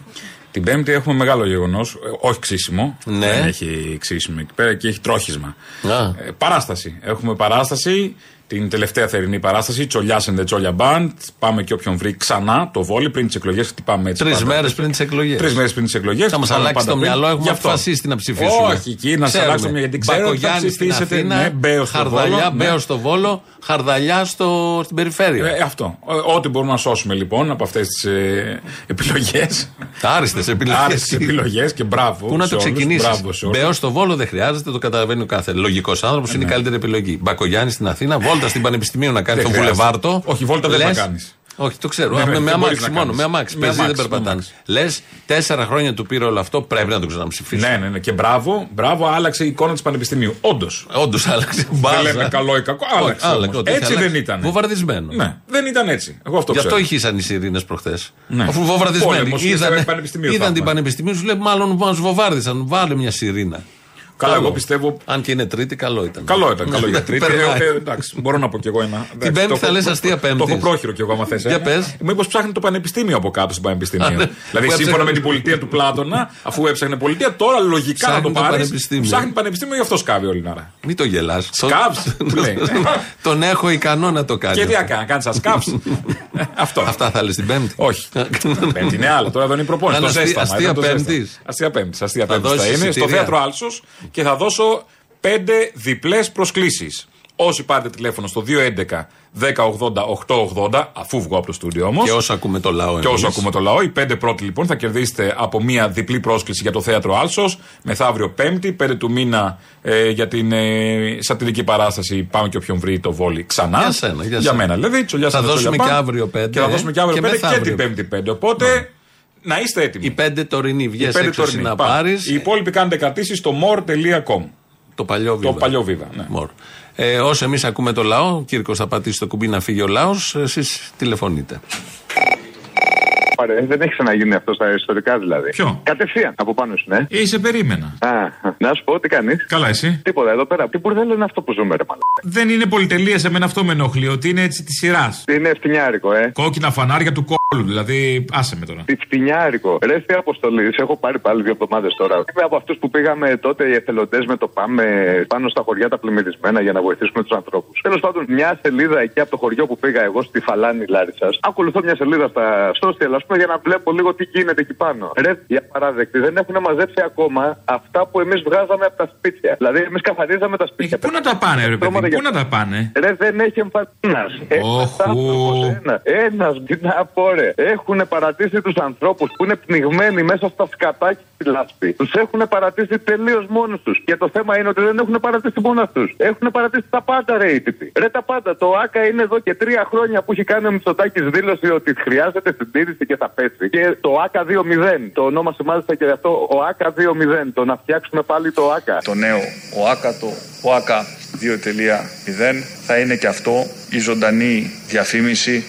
Την Πέμπτη έχουμε μεγάλο γεγονός. Όχι ξύσιμο. Ναι. Δεν έχει ξύσιμο εκεί πέρα και έχει τρόχισμα. Α. Ε, παράσταση. Έχουμε παράσταση. Την τελευταία θερινή παράσταση. Τσολιά and the Τσόλια Band. Πάμε και όποιον βρει ξανά το βόλι πριν τις εκλογές. Χτυπάμε έτσι. Τρεις πάντα. μέρες πριν τις εκλογές. Τρεις μέρες πριν τις εκλογές. Θα μας αλλάξει το μυαλό, έχουμε αποφασίσει να ψηφίσουμε. Όχι, εκεί να σας Ξέρουμε. αλλάξω μια γιατί ξέρω ότι θα Μπακογιάννη στην ψηφίσετε. Αθήνα, Ναι, Μπέο στο Χαρδαλιά, Βόλο, ναι. Μπέο στο Βόλο, Χαρδαλιά στο, στην περιφέρεια. Ε, αυτό. Ό- Ό,τι μπορούμε να σώσουμε λοιπόν από αυτές τις ε, επιλογές. Άριστες επιλογές. Άριστες επιλογές και μπράβο. Πού να σε το όλους, ξεκινήσεις; μπράβο σε όλους. Μπέο στο Βόλο δεν χρειάζεται, το καταλαβαίνει ο κάθε λογικός άνθρωπος. Ναι. Είναι η καλύτερη επιλογή. Μπακογιάννη στην Αθήνα, βόλτα στην Πανεπιστημίου να κάνει Δεν το χρειάζεται. βουλεβάρτο. Όχι, βόλτα δεν Λες- θα κάνεις. Όχι, το ξέρω. Ναι, με, ναι, με δεν μπορείς αμάξι να μόνο. κάνεις. Με αμάξι. Με Πεζί δεν αμάξι, με περπατάνε. αμάξι. Λες, τέσσερα χρόνια του πήρε όλο αυτό, πρέπει να το ξαναψηφίσει. Ναι, ναι, ναι. Και μπράβο, μπράβο, άλλαξε η εικόνα της Πανεπιστημίου. Όντως. Όντως άλλαξε. Δεν Μπάζα. λέμε καλό ή κακό. Όχι, Άλλαξε. άλλαξε, όμως. ό,τι έχει Έτσι αλλάξει. δεν ήταν. Βομβαρδισμένο. Ναι, δεν ήταν έτσι. Εγώ αυτό Γι' αυτό ξέρω. ηχήσαν οι σιρήνες προχθές. Ναι. Αφού βομβαρδισμένοι. Πόλεμος, Είδαν, στο Πανεπιστημίο θα είδαν την έχουμε. Πανεπιστημίου, σου λέει μάλλον μας βομβάρδισαν. Βάλε μια σιρήνα. Καλά, Καλό. εγώ πιστεύω. Αν και είναι τρίτη, καλό ήταν. Καλό ήταν, καλό Ναι, για τρίτη. περνάει. Ε, ε, εντάξει, μπορώ να πω κι εγώ ένα. Εντάξει, Πέμπτη το θα έχω- λες αστεία Το Πέμπτης. έχω πρόχειρο κι εγώ, άμα θες. Για πες. Μήπως ψάχνει το πανεπιστήμιο από κάτω στην Α, πανεπιστήμιο. ναι. δηλαδή, Που έψαχνε- σύμφωνα με την πολιτεία του Πλάτωνα, αφού έψαχνε πολιτεία, τώρα λογικά Ψάχνει να το το πάρεις. πανεπιστήμιο. Ψάχνει πανεπιστήμιο, γι' αυτό σκάβει όλη την ώρα. Μην το γελάς. Σκάβς, που (laughs) λέει. Τον έχω ικανό να το κάνει. Και τι να κάνεις, σαν σκάψ. (laughs) Αυτό. Αυτά θα λες την Πέμπτη. Όχι. Πέμπτη είναι άλλο. Τώρα δεν είναι προπόνηση. Θα Το είναι αστεία- ζέσταμα. αστεία ήταν το ζέσταμα. Πέμπτης. Αστεία Πέμπτης. Αστεία Θα Πέμπτης θα δώσεις είναι στο εισιτήρια. θέατρο Άλσος και θα δώσω πέντε διπλές προσκλήσεις. Όσοι πάρετε τηλέφωνο στο 211 1080 880, αφού βγω από το στούντιο όμως. Και όσο ακούμε το λαό, Και όσο εμείς. ακούμε το λαό, οι πέντε πρώτοι λοιπόν θα κερδίσετε από μία διπλή πρόσκληση για το θέατρο Άλσος. Μεθαύριο Πέμπτη, 5 του μήνα ε, για την ε, σατυρική παράσταση. Πάμε και όποιον βρει το βόλι ξανά. Για σένα, για σένα. μένα δηλαδή. Τσολιά Θα σαν δώσουμε τσολιά και παν. αύριο πέντε, Και θα ε, δώσουμε και αύριο και πέντε και μεθαύριο. την Πέμπτη πέντε. Οπότε να είστε έτοιμοι. Οι πέντε τωρινοί Οι βγες πέντε έξω τωρινοί. να Πάμε. πάρει. Οι υπόλοιποι κάνετε κρατήσεις στο more.com. Το παλιό βίβα. Το παλιό βίβα. Ναι. Μωρ. Ε, όσο εμείς ακούμε το λαό, ο Κύρκος θα πατήσει το κουμπί να φύγει ο λαός, εσείς τηλεφωνείτε. Πάρε, δεν έχει ξαναγίνει αυτό στα ιστορικά δηλαδή. Ποιο; Κατευθείαν από πάνω σου, ναι. Ε, σε περίμενα. Α, να σου πω τι κάνεις; Καλά, εσύ; Τίποτα εδώ πέρα. Τι μπουρδέλο είναι αυτό που ζούμε, ρε μαλάκα; Δεν είναι πολυτελεία, σε μένα αυτό με ενοχλεί, ότι είναι έτσι της σειράς. Είναι φτηνιάρικο, ε. Κόκκινα φανάρια του κόλλου, δηλαδή άσε με τώρα. Τι φτηνιάρικο. Ρε τι αποστολής. Σε έχω πάρει πάλι δύο εβδομάδες τώρα. Είμαι από αυτούς που πήγαμε τότε οι εθελοντές με το πάμε πάνω στα χωριά τα πλημμυρισμένα για να βοηθήσουμε τους ανθρώπους. Τέλος πάντων, μια σελίδα εκεί από το χωριό που πήγα εγώ στη Φαλάνη Λάρισα. Ακολουθώ μια σελίδα στα social, ας πούμε, για να βλέπω λίγο τι γίνεται εκεί πάνω. Ρε, για παράδεκτη, δεν έχουν μαζέψει ακόμα αυτά που εμείς βγάζαμε από τα σπίτια. Δηλαδή, εμείς καθαρίζαμε τα σπίτια. Πού να τα πάνε, ρε παιδί, Στρώματα πού για- να τα πάνε; Ρε δεν έχει εμφανίνα. Ένας. Ένας. Τι να πω, ρε. Έχουν παρατήσει τους ανθρώπους που είναι πνιγμένοι μέσα στα σκατάκια στη λάσπη. Τους έχουν παρατήσει τελείως μόνους τους. Και το θέμα είναι ότι δεν έχουν παρατήσει μόνο τους. Έχουν παρατήσει τα πάντα, ρε οι τύποι. Ρε τα πάντα. Το ΑΚΑ είναι εδώ και τρία χρόνια που έχει κάνει ο Μητσοτάκης δήλωση ότι χρειάζεται συντήρηση και θα πέσει. Και το ΑΚΑ 2.0. Το ονόμασε μάλιστα και αυτό ο ΑΚΑ 2.0. Το να φτιάξουμε πάλι το ΑΚΑ. Το νέο ΟΑΚΑ, το ΟΑΚΑ 2.0 θα είναι και αυτό η ζωντανή διαφήμιση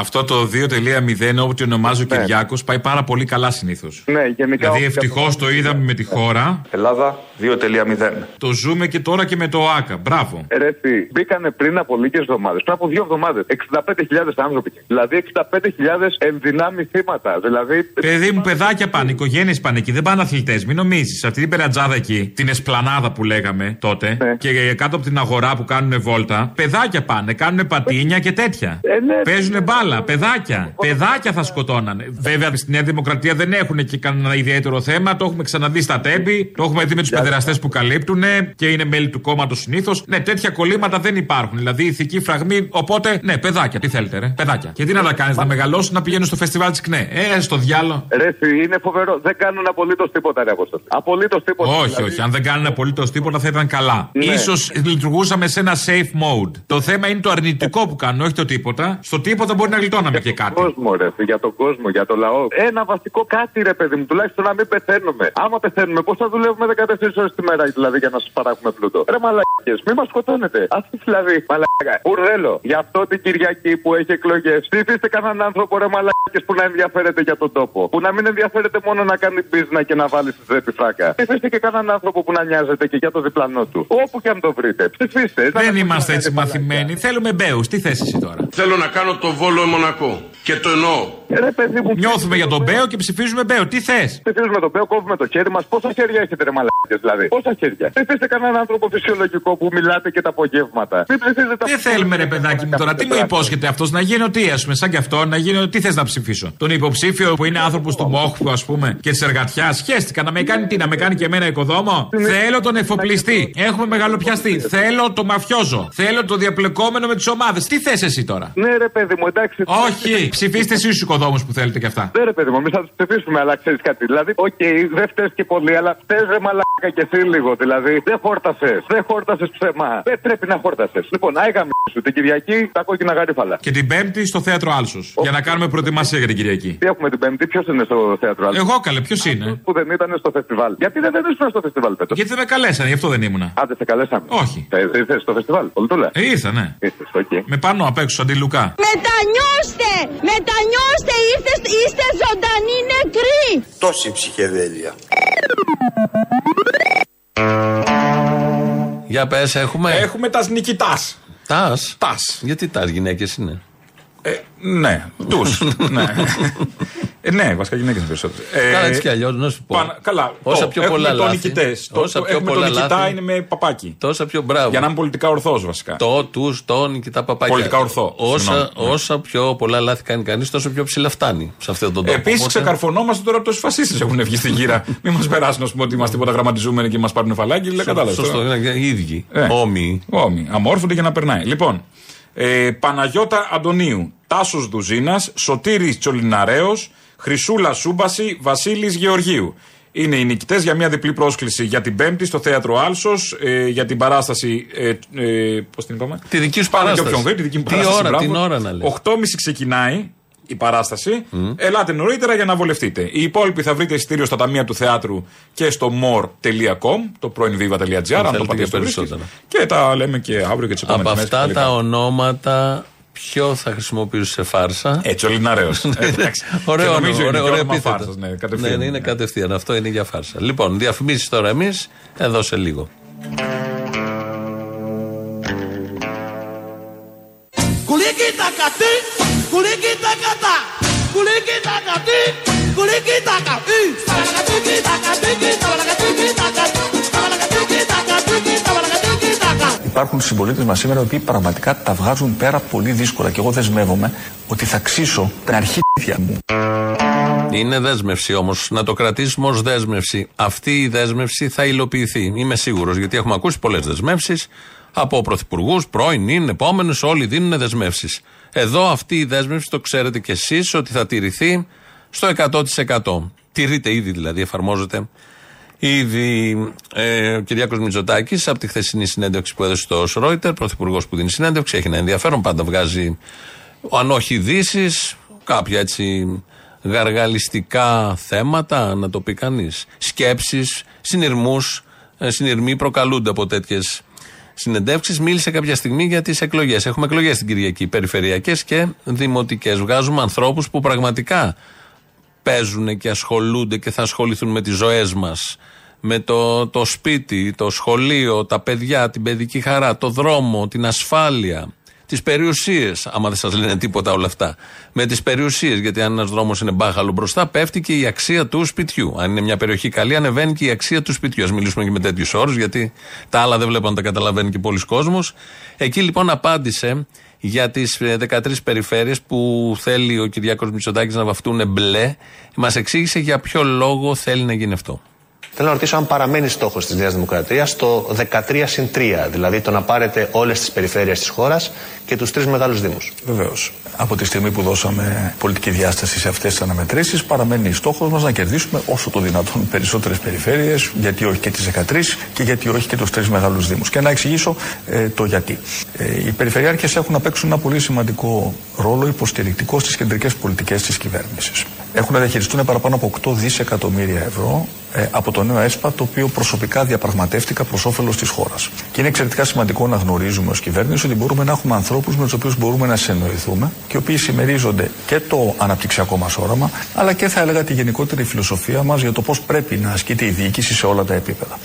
Αυτό το 2.0 όπου το ονομάζει ο Κυριάκος πάει πάρα πολύ καλά συνήθως. Ναι, γενικά. Δηλαδή ευτυχώς το είδαμε με τη χώρα. Ελλάδα 2.0. Το ζούμε και τώρα και με το ΟΑΚΑ. Μπράβο. Ρε, εσύ, μπήκανε πριν από λίγες εβδομάδες, πριν από δύο εβδομάδες, 65.000 άνθρωποι. Δηλαδή 65.000 ενδυνάμει θύματα. Δηλαδή. Παιδί μου, παιδάκια πάνε, οικογένειες πάνε εκεί, δεν πάνε αθλητές. Μην νομίζεις. Αυτή την περατζάδα εκεί, την εσπλανάδα που λέγαμε τότε, Ναι. και κάτω από την αγορά που κάνουν βόλτα, παιδάκια πάνε, κάνουν πατίνια και τέτοια. Ε, ναι. Παίζουν μπάλα, παιδάκια. Παιδάκια θα σκοτώνανε. Βέβαια στη Νέα Δημοκρατία δεν έχουν και κανένα ιδιαίτερο θέμα, το έχουμε ξαναδεί στα τέμπη, το έχουμε δει με τους παιδεραστέ που καλύπτουν και είναι μέλη του κόμματος συνήθως. Ναι, τέτοια κολλήματα δεν υπάρχουν. Δηλαδή ηθική φραγμή, οπότε ναι, παιδάκια, τι θέλετε, ρε. Παιδάκια. Και τι να τα κάνεις, να μεγαλώσουν να πηγαίνουν στο φεστιβάλ της ΚΝΕ. Ε, στο διάλο. Ρε, εσύ, είναι φοβερό. Δεν κάνουν απολύτως τίποτα, ρε Αποστολή. Απολύτως τίποτα. Όχι, Δηλαδή, όχι. Αν δεν κάνουν απολύτως τίποτα θα ήταν καλά. Ναι. Ίσως λειτουργούσαμε σε ένα safe mode. Το θέμα είναι το αρνητικό που κάνουν, όχι το τίποτα. Στο τίποτα μπορεί να γλιτώναμε και κάτι. κόσμο, ρε, για τον κόσμο, για το λαό. Ένα βασικό κάτι, ρε παιδί μου, τουλάχιστον να μην πεθαίνουμε. Άμα πεθαίνουμε, πώς θα δουλεύουμε 14 ώρε τη μέρα δηλαδή για να σας παράγουμε πλούτο; Ρε μαλακίε, μη μας σκοτώνετε. Αυτή δηλαδή, μαλακά. Ουρδέλο, γι' αυτό την Κυριακή που έχει εκλογές, ψηφίστε κανέναν άνθρωπο, ρε μαλακίε που να ενδιαφέρεται για τον τόπο. Που να μην ενδιαφέρεται μόνο να κάνει μπίζνα και να βάλει στη ζέπη φράκα. Ψηφίστε και κανέναν άνθρωπο που να νοιάζεται και για το διπλανό του. Όπου και αν το βρείτε. Ψηφίστε. Δεν είμαστε έτσι μαθημένοι. Θέλουμε μπέου. Τι θέση εσύ τώρα; Θέλω να κάνω το βόλο Μονακό. Και το εννοώ. Ρε παιδί μου, Νιώθουμε για τον μπέο και ψηφίζουμε μπέο. Τι θες; Ψηφίζουμε το πέο, κόβουμε το χέρι μας. Πόσα χέρια έχετε, ρε μαλάκες, δηλαδή. Πόσα χέρια. Ψηφίστε κανέναν άνθρωπο φυσιολογικό που μιλάτε και τα απογεύματα. Μην ψηφίζετε Τι θέλουμε, ρε παιδάκι μου τώρα, τι μου υπόσχεται αυτός να γίνω τι, ας πούμε, σαν κι αυτό, να γίνω τι θες να ψηφίσω. Τον υποψήφιο που είναι άνθρωπος του Μόχου, ας πούμε, και της εργατιάς. Σχέστηκα να με κάνει τι, να με κάνει και εμένα οικοδόμο. Θέλω τον εφοπλιστή. Έχουμε μεγαλοπιαστή. Θέλω το μαφιόζο. Θέλω το διαπλεκόμενο με τις ομάδες. Τι θες εσύ τώρα; Ναι, ρε παιδί μου, εντάξει. Όχι, ψηφίστε εσείς τους οικοδόμους που θέλετε κι αυτά. Ναι, ρε παιδί μου, εμείς θα τους ψηφίσουμε, αλλά ξέρεις κάτι. Δηλαδή, οκ, δεν φταίει και πολύ, αλλά φταίει ρε μαλάκα και εσύ λίγο. Δηλαδή, δεν χόρτασες. Δεν χόρτασες ψεμά. Δεν πρέπει να χόρτασες. Λοιπόν, άγαμε σου την Κυριακή τα κόκκινα γαρίφαλα. Και την Πέμπτη στο θέατρο Άλσος. Για να κάνουμε προετοιμασία για την Κυριακή. Τι έχουμε την Πέμπτη, ποιος είναι στο θέατρο Άλσος. Εγώ καλέ, ποιος είναι; Που δεν ήταν στο φεστιβάλ. Γιατί δεν, δεν ήσουν στο φεστιβάλ, Πέτρο. Γιατί δεν με καλέσανε, γι' αυτό δεν ήμουνα. Άντε, σε καλέσαμε. Όχι. Ε, Ήρθε στο φεστιβάλ, Πολτούλα. Ε, ήρθα, ναι. Ήρθες, οκ. Με πάνω απ' έξω, σαν τη Λουκά. Μετανιώστε! Μετανιώστε! Είστε, είστε ζωντανοί νεκροί! Τόση ψυχεδέλεια. Για πες, έχουμε. Έχουμε τας νικητάς. Τας. Τας. Γιατί τας γυναίκες είναι. Ε, ναι, τους. (laughs) ναι. Ε, ναι, βασικά γυναίκες είναι περισσότερε. Ε, Καλά, έτσι κι αλλιώς, να σου πω. Πανα- καλά, Όσα το, πιο έχουμε πολλά τον λάθη. νικητές. Το, Όσα το, πιο έχουμε πολλά τον νικητά λάθη. είναι με παπάκι. Τόσα πιο μπράβο. Για να είμαι πολιτικά ορθός βασικά. Το, τους, τον και τα παπάκια. Πολιτικά ορθό, Όσα, συγγνώμη. Ναι. όσα πιο πολλά λάθη κάνει κανείς, τόσο πιο ψηλά φτάνει σε αυτόν τον τόπο. Επίσης, Οπότε- ξεκαρφωνόμαστε τώρα από τόσους φασίστες έχουν βγει στην γύρα. (laughs) Μην μας περάσουν, ας πούμε, ότι είμαστε τίποτα γραμματιζούμενοι και μας πάρουν φαλάκι. Δεν κατάλαβες. Σωστό, είναι οι ίδιοι. Όμοιοι. Όμοιοι. Αμόρφονται για να περνάει. Λοιπόν, ε, Παναγιώτα Αντωνίου, Τάσος Δουζίνας, Σωτήρης Τσολιναρέο, Χρυσούλα Σούμπαση, Βασίλης Γεωργίου. Είναι οι νικητές για μια διπλή πρόσκληση για την Πέμπτη στο θέατρο Άλσος ε, για την παράσταση. Ε, ε, Πώς την είπαμε; Τη δική σου Πάμε και παράσταση. όποιον βρει, τη δική μου Τι παράσταση. ώρα, μπράβο. την ώρα να λες. 8.30 ξεκινάει η παράσταση. Ελάτε νωρίτερα για να βολευτείτε. Οι υπόλοιποι θα βρείτε εισιτήριο στα ταμεία του θεάτρου και στο more.com, το πρώην viva.gr, αν το θέλετε πατήσετε και το βρίσκεις. περισσότερα. Και τα λέμε και αύριο και τις επόμενε Από μέρε. αυτά τα ονόματα, ποιο θα χρησιμοποιούσε σε φάρσα; Έτσι, ο Λιναρέο. Ωραίο, Και νομίζω ωραίο, είναι ωραίο, και όνομα επίθετο. φάρσας, ναι, κατευθείαν. Ναι, ναι, είναι κατευθείαν. Αυτό είναι για φάρσα. Λοιπόν, διαφημίσεις τώρα εμείς, εδώ σε λίγο. Kuliki takati, kuliki takata, kuliki takati, kuliki takati. Sabalakatiki takatiki, sabalakatiki takati, sabalakatiki takatiki, sabalakatiki takati. Υπάρχουν συμπολίτες μας σήμερα οι οποίοι πραγματικά τα βγάζουν πέρα πολύ δύσκολα και εγώ δεσμεύομαι ότι θα ξύσω την αρχίδια μου. Είναι δέσμευση όμως. Να το κρατήσουμε ως δέσμευση. Αυτή η δέσμευση θα υλοποιηθεί. Είμαι σίγουρος. Γιατί έχουμε ακούσει πολλές δεσμεύσεις από πρωθυπουργούς, πρώην, είναι, επόμενους. Όλοι δίνουν δεσμεύσεις. Εδώ αυτή η δέσμευση το ξέρετε κι εσείς ότι θα τηρηθεί στο 100%. Τηρείται ήδη δηλαδή, εφαρμόζεται Ήδη ε, ο Κυριάκος Μητσοτάκης από τη χθεσινή συνέντευξη που έδωσε στο Ρόιτερ, πρωθυπουργός που δίνει συνέντευξη, έχει ένα ενδιαφέρον, πάντα βγάζει, αν όχι ειδήσεις, κάποια έτσι γαργαλιστικά θέματα, να το πει κανείς. Σκέψεις, συνειρμούς. Ε, συνειρμοί προκαλούνται από τέτοιες συνεντεύξεις. Μίλησε κάποια στιγμή για τις εκλογές. Έχουμε εκλογές την Κυριακή, περιφερειακές και δημοτικές. Βγάζουμε ανθρώπους που πραγματικά παίζουν και ασχολούνται και θα ασχοληθούν με τις ζωές μας με το, το σπίτι, το σχολείο, τα παιδιά, την παιδική χαρά, το δρόμο, την ασφάλεια, τις περιουσίες, άμα δεν σας λένε τίποτα όλα αυτά, με τις περιουσίες, γιατί αν ένας δρόμος είναι μπάχαλο μπροστά, πέφτει και η αξία του σπιτιού. Αν είναι μια περιοχή καλή, ανεβαίνει και η αξία του σπιτιού. Ας μιλήσουμε και με τέτοιους όρους, γιατί τα άλλα δεν βλέπω να τα καταλαβαίνει και πολλοί κόσμος. Εκεί λοιπόν απάντησε για τις 13 περιφέρειες που θέλει ο Κυριάκος Μητσοτάκης να βαφτούν μπλε. Μας εξήγησε για ποιο λόγο θέλει να γίνει αυτό. Θέλω να ρωτήσω αν παραμένει στόχος της Νέας Δημοκρατίας το 13 συν 3, δηλαδή το να πάρετε όλες τις περιφέρειες της χώρας και τους τρεις μεγάλους Δήμους. Βεβαίως. Από τη στιγμή που δώσαμε πολιτική διάσταση σε αυτές τις αναμετρήσεις, παραμένει στόχος μας να κερδίσουμε όσο το δυνατόν περισσότερες περιφέρειες, γιατί όχι και τις 13 και γιατί όχι και τους τρεις μεγάλους Δήμους. Και να εξηγήσω ε, το γιατί. Ε, οι περιφερειάρχες έχουν να παίξουν ένα πολύ σημαντικό ρόλο υποστηρικτικό στις κεντρικές πολιτικές της κυβέρνησης. Έχουν να διαχειριστούν παραπάνω από 8 δισεκατομμύρια ευρώ ε, από το νέο ΕΣΠΑ, το οποίο προσωπικά διαπραγματεύτηκα προς όφελος της χώρας. Και είναι εξαιρετικά σημαντικό να γνωρίζουμε ως κυβέρνηση ότι μπορούμε να έχουμε ανθρώπους με τους οποίους μπορούμε να συνεννοηθούμε και οι οποίοι συμμερίζονται και το αναπτυξιακό μας όραμα, αλλά και θα έλεγα τη γενικότερη φιλοσοφία μας για το πώς πρέπει να ασκείται η διοίκηση σε όλα τα επίπεδα.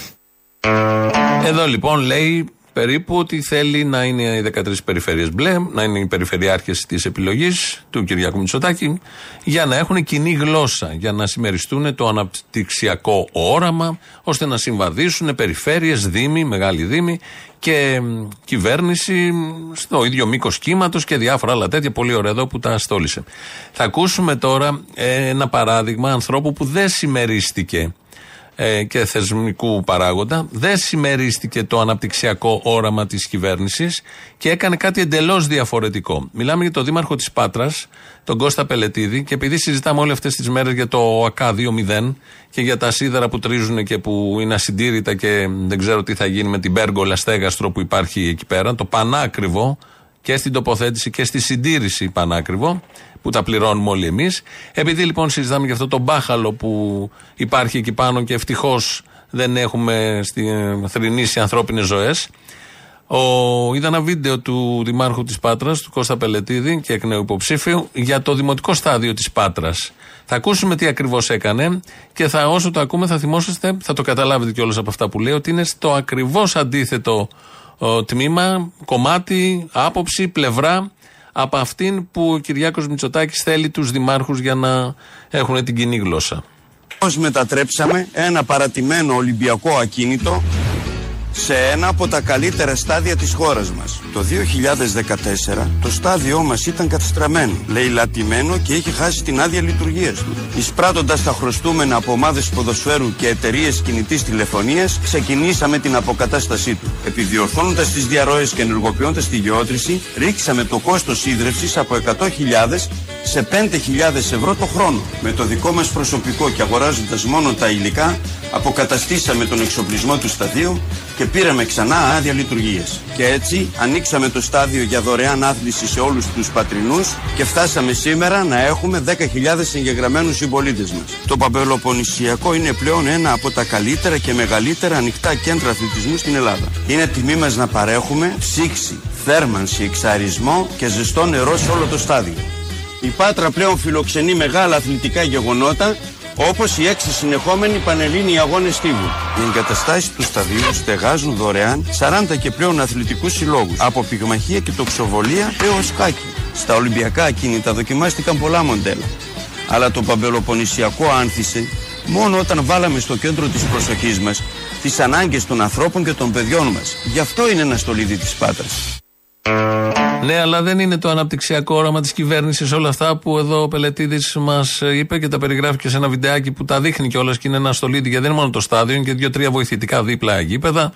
Εδώ λοιπόν λέει περίπου ότι θέλει να είναι οι 13 περιφέρειες μπλε, να είναι οι περιφερειάρχες της επιλογής του Κυριάκου Μητσοτάκη, για να έχουν κοινή γλώσσα, για να συμμεριστούν το αναπτυξιακό όραμα, ώστε να συμβαδίσουν περιφέρειες, δήμοι, μεγάλοι δήμοι και μ, κυβέρνηση στο ίδιο μήκος κύματος και διάφορα άλλα τέτοια. Πολύ ωραία εδώ που τα στόλισε. Θα ακούσουμε τώρα ε, ένα παράδειγμα ανθρώπου που δεν συμμερίστηκε ε, και θεσμικού παράγοντα. Δεν συμμερίστηκε το αναπτυξιακό όραμα της κυβέρνησης και έκανε κάτι εντελώς διαφορετικό. Μιλάμε για τον δήμαρχο της Πάτρας, τον Κώστα Πελετίδη, και επειδή συζητάμε όλες αυτές τις μέρες για το ΑΚΑ 2.0 και για τα σίδερα που τρίζουν και που είναι ασυντήρητα και δεν ξέρω τι θα γίνει με την πέργολα στέγαστρο που υπάρχει εκεί πέρα, το πανάκριβο και στην τοποθέτηση και στη συντήρηση πανάκριβο, που τα πληρώνουμε όλοι εμείς. Επειδή λοιπόν συζητάμε για αυτό το μπάχαλο που υπάρχει εκεί πάνω και ευτυχώς δεν έχουμε στη, θρυνήσει ανθρώπινες ζωές. Είδα ένα βίντεο του Δημάρχου της Πάτρας, του Κώστα Πελετίδη και εκ νέου υποψήφιου, για το δημοτικό στάδιο της Πάτρας. Θα ακούσουμε τι ακριβώς έκανε και θα, όσο το ακούμε θα θυμόσαστε, θα το καταλάβετε κιόλας από αυτά που λέει, ότι είναι στο ακριβώς αντίθετο ο, τμήμα, κομμάτι, άποψη, πλευρά από αυτήν που ο Κυριάκος Μητσοτάκης θέλει τους δημάρχους για να έχουν την κοινή γλώσσα. Πώς μετατρέψαμε ένα παρατημένο Ολυμπιακό ακίνητο σε ένα από τα καλύτερα στάδια της χώρας μας. Το 2014 το στάδιό μας ήταν καταστραμμένο, λαιλατημένο και είχε χάσει την άδεια λειτουργίας του. Εισπράττοντας τα χρωστούμενα από ομάδες ποδοσφαίρου και εταιρείες κινητής τηλεφωνίας, ξεκινήσαμε την αποκατάστασή του. Επιδιορθώνοντας τις διαρροές και ενεργοποιώντας τη γεώτρηση, ρίξαμε το κόστος ίδρυυσης από 100.000 σε 5.000 ευρώ το χρόνο. Με το δικό μας προσωπικό και αγοράζοντας μόνο τα υλικά, αποκαταστήσαμε τον εξοπλισμό του σταδίου και πήραμε ξανά άδεια λειτουργίας. Και έτσι ανοίξαμε το στάδιο για δωρεάν άθληση σε όλους τους πατρινούς και φτάσαμε σήμερα να έχουμε 10.000 εγγεγραμμένους συμπολίτες μας. Το Παμπελοποννησιακό είναι πλέον ένα από τα καλύτερα και μεγαλύτερα ανοιχτά κέντρα αθλητισμού στην Ελλάδα. Είναι τιμή μας να παρέχουμε ψήξη, θέρμανση, εξαρισμό και ζεστό νερό σε όλο το στάδιο. Η Πάτρα πλέον φιλοξενεί μεγάλα αθλητικά γεγονότα όπως οι έξι συνεχόμενοι πανελλήνιοι αγώνες στίβου. Οι εγκαταστάσεις του σταδίου στεγάζουν δωρεάν 40 και πλέον αθλητικούς συλλόγους, από πυγμαχία και τοξοβολία έως χάκι. Στα Ολυμπιακά ακίνητα δοκιμάστηκαν πολλά μοντέλα. Αλλά το Παμπελοποννησιακό άνθησε μόνο όταν βάλαμε στο κέντρο της προσοχής μας τις ανάγκες των ανθρώπων και των παιδιών μας. Γι' αυτό είναι ένα στολίδι της Πάτρας. Ναι, αλλά δεν είναι το αναπτυξιακό όραμα της κυβέρνησης όλα αυτά που εδώ ο Πελετήδης μας είπε και τα περιγράφει και σε ένα βιντεάκι που τα δείχνει κιόλας και είναι ένα στολίδι γιατί δεν είναι μόνο το στάδιο, είναι και δύο-τρία βοηθητικά δίπλα γήπεδα.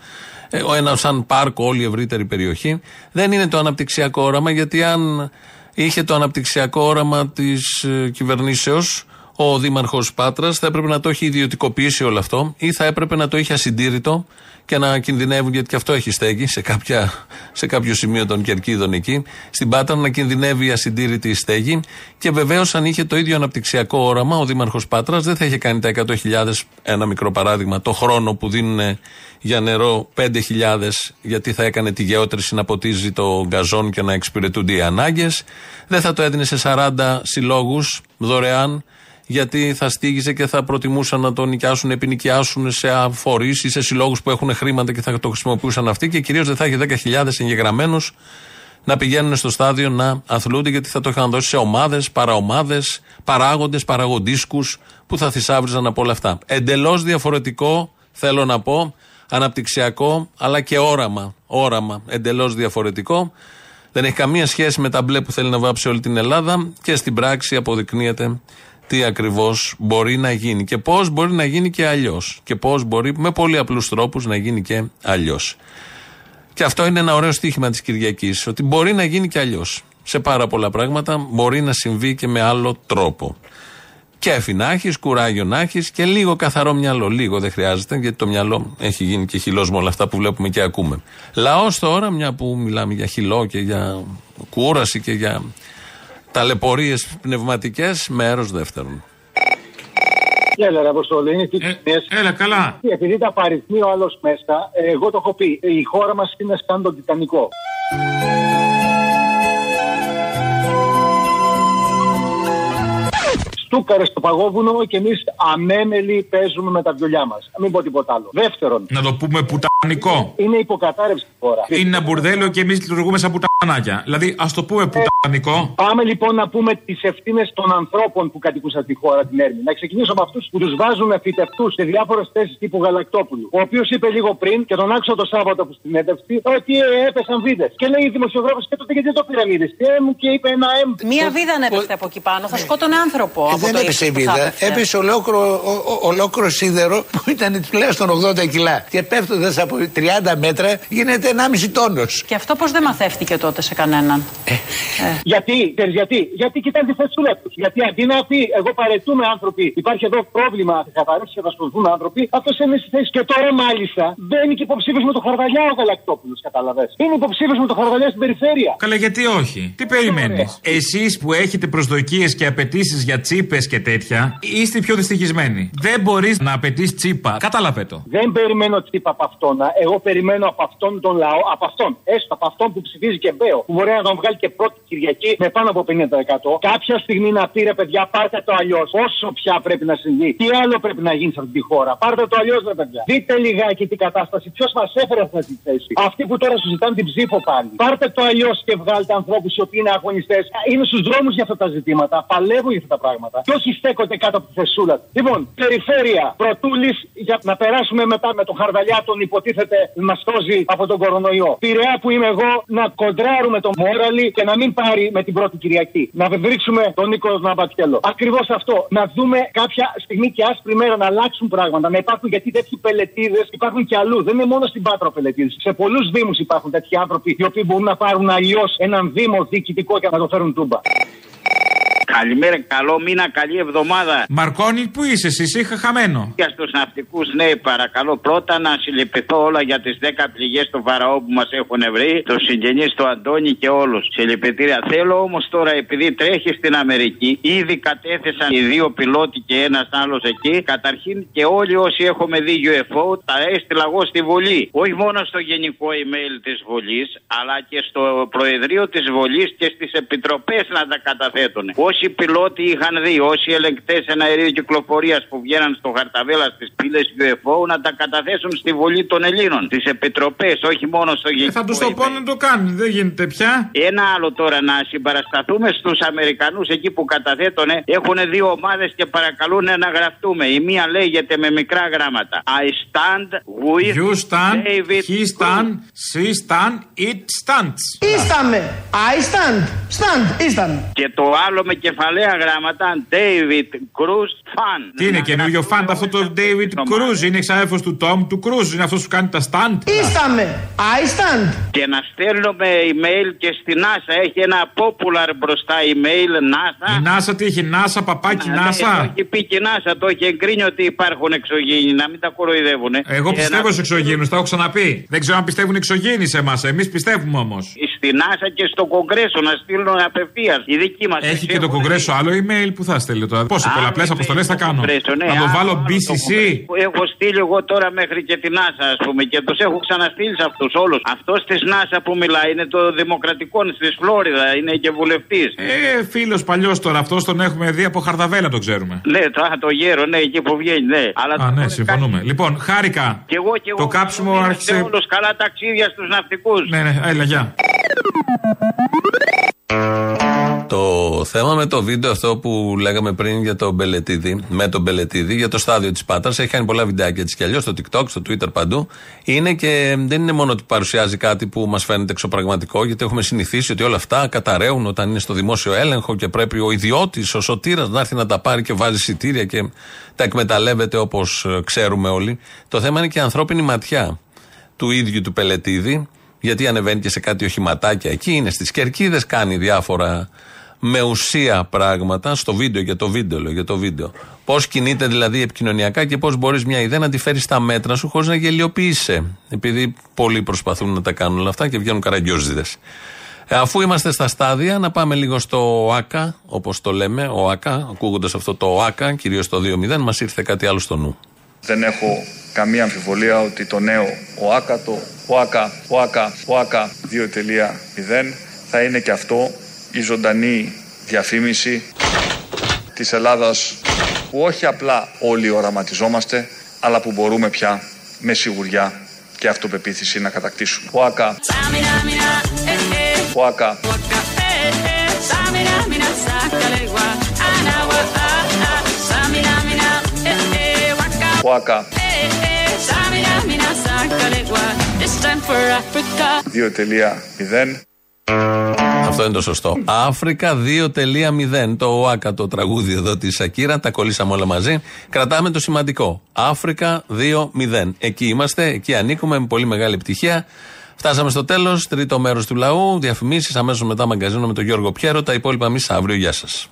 Ε, ο ένας σαν πάρκο, όλη η ευρύτερη περιοχή. Δεν είναι το αναπτυξιακό όραμα γιατί αν είχε το αναπτυξιακό όραμα της κυβερνήσεως, ο Δήμαρχος Πάτρας θα έπρεπε να το έχει ιδιωτικοποιήσει όλο αυτό ή θα έπρεπε να το είχε ασυντήρητο και να κινδυνεύουν, γιατί και αυτό έχει στέγη σε, κάποια, σε κάποιο σημείο των κερκίδων εκεί, στην Πάτρα να κινδυνεύει η ασυντήρητη στέγη. Και βεβαίως, αν είχε το ίδιο αναπτυξιακό όραμα, ο Δήμαρχος Πάτρας δεν θα είχε κάνει τα 100.000, ένα μικρό παράδειγμα, το χρόνο που δίνουν για νερό 5.000, γιατί θα έκανε τη γεώτρηση να ποτίζει το γκαζόν και να εξυπηρετούνται οι ανάγκες. Δεν θα το έδινε σε 40 συλλόγους δωρεάν γιατί θα στήγησε και θα προτιμούσαν να το νοικιάσουν, επινοικιάσουν σε φορεί ή σε συλλόγους που έχουν χρήματα και θα το χρησιμοποιούσαν αυτοί και κυρίως δεν θα έχει 10.000 εγγεγραμμένους να πηγαίνουν στο στάδιο να αθλούνται γιατί θα το είχαν δώσει σε ομάδες, παραομάδες, παράγοντες, παραγοντίσκους που θα θησάβριζαν από όλα αυτά. Εντελώς διαφορετικό, θέλω να πω, αναπτυξιακό αλλά και όραμα. Όραμα εντελώς διαφορετικό. Δεν έχει καμία σχέση με τα μπλε που θέλει να βάψει όλη την Ελλάδα και στην πράξη αποδεικνύεται τι ακριβώς μπορεί να γίνει και πώς μπορεί να γίνει και αλλιώς. Και πώς μπορεί με πολύ απλούς τρόπους να γίνει και αλλιώς. Και αυτό είναι ένα ωραίο στοίχημα της Κυριακής, ότι μπορεί να γίνει και αλλιώς. Σε πάρα πολλά πράγματα μπορεί να συμβεί και με άλλο τρόπο. Και να έχεις, κουράγιο να έχεις και λίγο καθαρό μυαλό. Λίγο δεν χρειάζεται, γιατί το μυαλό έχει γίνει και χυλός με όλα αυτά που βλέπουμε και ακούμε. Λαός τώρα, μια που μιλάμε για χυλό και για κούραση και για Ταλαιπωρίες πνευματικές, μέρο δεύτερον. Έλα, ρε Αποστολή, είναι τι ε, Έλα, καλά. Επειδή τα παριθμεί ο άλλος μέσα, εγώ το έχω πει. Η χώρα μας είναι σαν τον Τιτανικό. στούκαρες στο παγόβουνο και εμείς αμέμελοι παίζουμε με τα βιολιά μας. Μην πω τίποτα άλλο. Δεύτερον. Να το πούμε πουτανικό. Είναι υποκατάρρευση χώρα. Είναι ένα μπουρδέλο και εμείς λειτουργούμε σαν πουτανάκια. Δηλαδή, ας το πούμε πουτανικό. Πάμε λοιπόν να πούμε τις ευθύνες των ανθρώπων που κατοικούσαν τη χώρα την Έρμη. Να ξεκινήσω από αυτούς που τους βάζουν φυτευτούς σε διάφορες θέσεις τύπου Γαλακτόπουλου. Ο οποίος είπε λίγο πριν και τον άκουσα το Σάββατο που στην έντευξη ότι ε, έπεσαν βίδες. Και λέει η δημοσιογράφο και τότε γιατί το πήραν είδε. Και είπε ένα εμ. Μία βίδα ανέπεφτε από εκεί πάνω. Θα σκότωνε άνθρωπο δεν έπεσε βίδα. Έπεσε ολόκληρο, ολόκληρο σίδερο που ήταν τουλάχιστον 80 κιλά. Και πέφτοντας από 30 μέτρα γίνεται 1,5 τόνος. Και αυτό πώς δεν μαθεύτηκε τότε σε κανέναν. Ε. Ε. Γιατί, γιατί, γιατί κοιτάνε τη θέση του λεπτούς. Γιατί αντί να πει, εγώ παρετούμε άνθρωποι, υπάρχει εδώ πρόβλημα, θα καθαρίσει και θα σπουδούν άνθρωποι, αυτός είναι στη θέση. Και τώρα μάλιστα μπαίνει και υποψήφιος με το χαρδαλιά ο Γαλακτόπουλος, κατάλαβε. Είναι υποψήφιος με το χαρδαλιά στην περιφέρεια. Καλά, γιατί όχι; Τι περιμένεις; Εσείς που έχετε προσδοκίες και απαιτήσεις για τσίπες και τέτοια, είστε πιο δυστυχισμένοι. Δεν μπορείς να απαιτείς τσίπα. Κατάλαβε το. Δεν περιμένω τσίπα από αυτόν. Εγώ περιμένω από αυτόν τον λαό, από αυτόν, έστω από αυτόν που ψηφίζει και κορυφαίο που μπορεί να τον βγάλει και πρώτη Κυριακή με πάνω από 50%. Κάποια στιγμή να πει ρε παιδιά, πάρτε το αλλιώς. Όσο πια πρέπει να συμβεί. Τι άλλο πρέπει να γίνει σε αυτή τη χώρα. Πάρτε το αλλιώς, ρε παιδιά. Δείτε λιγάκι την κατάσταση. Ποιος μας έφερε αυτή τη θέση; Αυτοί που τώρα σου ζητάνε την ψήφο πάλι. Πάρτε το αλλιώς και βγάλτε ανθρώπους οι οποίοι είναι αγωνιστές. Είναι στους δρόμους για αυτά τα ζητήματα. Παλεύουν για αυτά τα πράγματα. Και όχι στέκονται κάτω από τη θεσούλα. Λοιπόν, περιφέρεια Πρωτούλης για να περάσουμε μετά με τον Χαρδαλιά τον υποτίθεται μα σώζει από τον κορονοϊό. Πειραιά που είμαι εγώ να κοντράρουμε τον Μόραλι και να μην πάρει με την πρώτη Κυριακή. Να βρίσκουμε τον Νίκος Ναμπατιέλο. Ακριβώς αυτό. Να δούμε κάποια στιγμή και άσπρη μέρα να αλλάξουν πράγματα. Να υπάρχουν γιατί τέτοιοι πελετήδε υπάρχουν και αλλού. Δεν είναι μόνο στην Πάτρα πελετήδε. Σε πολλούς Δήμους υπάρχουν τέτοιοι άνθρωποι οι οποίοι μπορούν να πάρουν αλλιώς έναν Δήμο διοικητικό και να το φέρουν τούμπα. Καλημέρα, καλό μήνα, καλή εβδομάδα. Μαρκόνι, πού είσαι εσύ, είχα χαμένο. Για στου ναυτικούς, ναι, παρακαλώ πρώτα να συλληπιθώ όλα για τις 10 πληγές του Βαραώ που μας έχουν βρει, τους συγγενείς του Αντώνη και όλους. Συλληπιτήρια. Θέλω όμως τώρα, επειδή τρέχεις στην Αμερική, ήδη κατέθεσαν οι δύο πιλότοι και ένας άλλος εκεί. Καταρχήν και όλοι όσοι έχουμε δει UFO, τα έστειλα εγώ στη Βουλή. Όχι μόνο στο γενικό email της Βουλής, αλλά και στο Προεδρείο της Βουλής και στις επιτροπές να τα καταθέτουν. Όσοι πιλότοι είχαν δει, όσοι ελεγκτές εναερίου κυκλοφορίας που βγαίναν στο χαρταβέλα στις πύλες UFO να τα καταθέσουν στη Βουλή των Ελλήνων. Τι επιτροπές, όχι μόνο στο γενικό. Ε, θα τους το πω να το κάνουν, δεν γίνεται πια. Ένα άλλο τώρα να συμπαρασταθούμε στους Αμερικανούς εκεί που καταθέτουν. Έχουν δύο ομάδες και παρακαλούν να γραφτούμε. Η μία λέγεται με μικρά γράμματα. I stand with You stand, David he stand, she stand, it stands.Ίσταμε. I stand. Stand. Ήσταν. Και το άλλο με κεφαλαία γράμματα David Cruz Fan. Τι είναι καινούριο φαντ αυτό το David Cruz, είναι εξάδελφος του Tom του Cruz, είναι αυτός που κάνει τα stand.Ίσταμε. I stand. Και να στέλνουμε email και στη NASA. Έχει ένα popular μπροστά email NASA. Η NASA τι έχει, NASA, παπάκι Ναι, Το NASA. έχει πει και η NASA, το έχει εγκρίνει ότι υπάρχουν εξωγήινοι, να μην τα κοροϊδεύουν. Εγώ πιστεύω σε εξωγήινους, τα έχω ξαναπεί. Δεν ξέρω αν πιστεύουν εξωγήινοι σε εμάς. Εμείς πιστεύουμε όμως. Στη NASA και στο Κογκρέσο να στείλουν απευθείας. Η δική μας. Έχει και το Κογκρέσο άλλο email που θα στέλνει τώρα. Πόσε Α, πολλαπλές email αποστολές θα στο κάνω; Κογκρέσο, ναι, Να το α, βάλω το BCC. Έχω στείλει εγώ τώρα μέχρι και την NASA, ας πούμε, και τους έχω ξαναστείλει σε αυτούς όλους. Αυτός της NASA που μιλάει είναι το Δημοκρατικό στη Φλόριδα, είναι και βουλευτής. Ε, φίλος παλιός τώρα, αυτός τον έχουμε δει από χαρδαβέλα, το ξέρουμε. Ναι, το, α, το γέρο, ναι, εκεί που βγαίνει, ναι. Αλλά Α, ναι, συμφωνούμε. Λοιπόν, χάρηκα. Και εγώ και εγώ. Το κάψιμο άρχισε. όλους καλά ταξίδια στους ναυτικούς. Ναι, ναι, έλα, γεια. Το θέμα με το βίντεο αυτό που λέγαμε πριν για τον Μπελετίδη, με τον Μπελετίδη, για το στάδιο της Πάτρα, έχει κάνει πολλά βιντεάκια έτσι κι αλλιώς στο TikTok, στο Twitter παντού. Είναι και δεν είναι μόνο ότι παρουσιάζει κάτι που μας φαίνεται εξωπραγματικό, γιατί έχουμε συνηθίσει ότι όλα αυτά καταραίουν όταν είναι στο δημόσιο έλεγχο και πρέπει ο ιδιώτης, ο σωτήρας να έρθει να τα πάρει και βάζει εισιτήρια και τα εκμεταλλεύεται όπως ξέρουμε όλοι. Το θέμα είναι και η ανθρώπινη ματιά του ίδιου του Πελετίδη, γιατί ανεβαίνει και σε κάτι οχηματάκια εκεί, είναι στις κερκίδες, κάνει διάφορα με ουσία πράγματα στο βίντεο, για το βίντεο, λέω, για το βίντεο. Πώς κινείται δηλαδή επικοινωνιακά και πώς μπορείς μια ιδέα να τη φέρεις στα μέτρα σου χωρίς να γελιοποιήσει. Επειδή πολλοί προσπαθούν να τα κάνουν όλα αυτά και βγαίνουν καραγκιόζιδες. Ε, αφού είμαστε στα στάδια, να πάμε λίγο στο ΟΑΚΑ, όπως το λέμε, ΟΑΚΑ, ακούγοντας αυτό το ΟΑΚΑ, κυρίως το 2-0, μας ήρθε κάτι άλλο στο νου. Δεν έχω καμία αμφιβολία ότι το νέο ΟΑΚΑ, το ΟΑΚΑ, ΟΑΚΑ, ΟΑΚΑ 2.0 θα είναι και αυτό η ζωντανή διαφήμιση της Ελλάδας που όχι απλά όλοι οραματιζόμαστε, αλλά που μπορούμε πια με σιγουριά και αυτοπεποίθηση να κατακτήσουμε. ΟΑΚΑ, ΟΑΚΑ, ΟΑΚΑ 2.0 Αυτό είναι το σωστό. Αφρικα 2.0. Το ΟΑΚΑ, το τραγούδι εδώ της Σακύρα. Τα κολλήσαμε όλα μαζί. Κρατάμε το σημαντικό. Αφρικα 2.0. Εκεί είμαστε, εκεί ανήκουμε με πολύ μεγάλη επιτυχία. Φτάσαμε στο τέλος. Τρίτο μέρος του λαού. Διαφημίσεις αμέσως μετά μαγκαζίνο με τον Γιώργο Πιέρο. Τα υπόλοιπα εμείς αύριο. Γεια σας.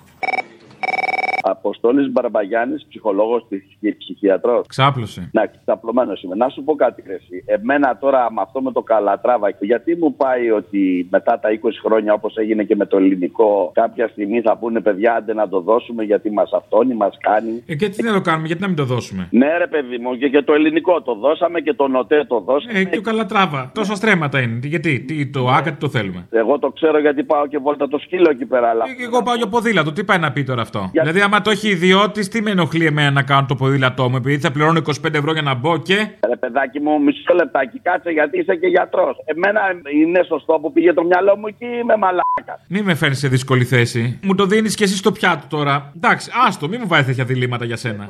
Αποστόλης Μπαρμπαγιάννης, ψυχολόγος της ψυχιατρός. Ξάπλωσε. Να, ξαπλωμένος είμαι. Να σου πω κάτι, ρε, εσύ. Εμένα τώρα με αυτό με το καλατράβα, γιατί μου πάει ότι μετά τα 20 χρόνια, όπως έγινε και με το ελληνικό, κάποια στιγμή θα πούνε παιδιά, άντε να το δώσουμε γιατί μας αυτόνει, μας κάνει. Ε, και τι να το κάνουμε, γιατί να μην το δώσουμε; Ναι, ρε παιδί μου, και, και το ελληνικό το δώσαμε και το νοτέ το δώσαμε. Ε, και ο Καλατράβα. Τόσα στρέμματα είναι. Τι- Γιατί, τι, το άκα τι το θέλουμε. Εγώ το ξέρω γιατί πάω και βόλτα το σκύλο εκεί πέρα. Αλλά... Ε, Και εγώ πάω για ποδήλατο. Τι πάει να πει τώρα αυτό; Για- Δηλαδή, άμα το έχει ιδιώτης, τι με ενοχλεί εμένα να κάνω το ποδήλατό μου, επειδή θα πληρώνω 25 ευρώ για να μπω και. Ρε παιδάκι μου, μισό λεπτάκι, κάτσε γιατί είσαι και γιατρός. Εμένα είναι σωστό που πήγε το μυαλό μου εκεί ή είμαι μαλάκας. Μην με φέρνεις σε δύσκολη θέση. Μου το δίνεις και εσύ στο πιάτο τώρα. Εντάξει, άστο, μην μου βάζει τέτοια διλήμματα για σένα.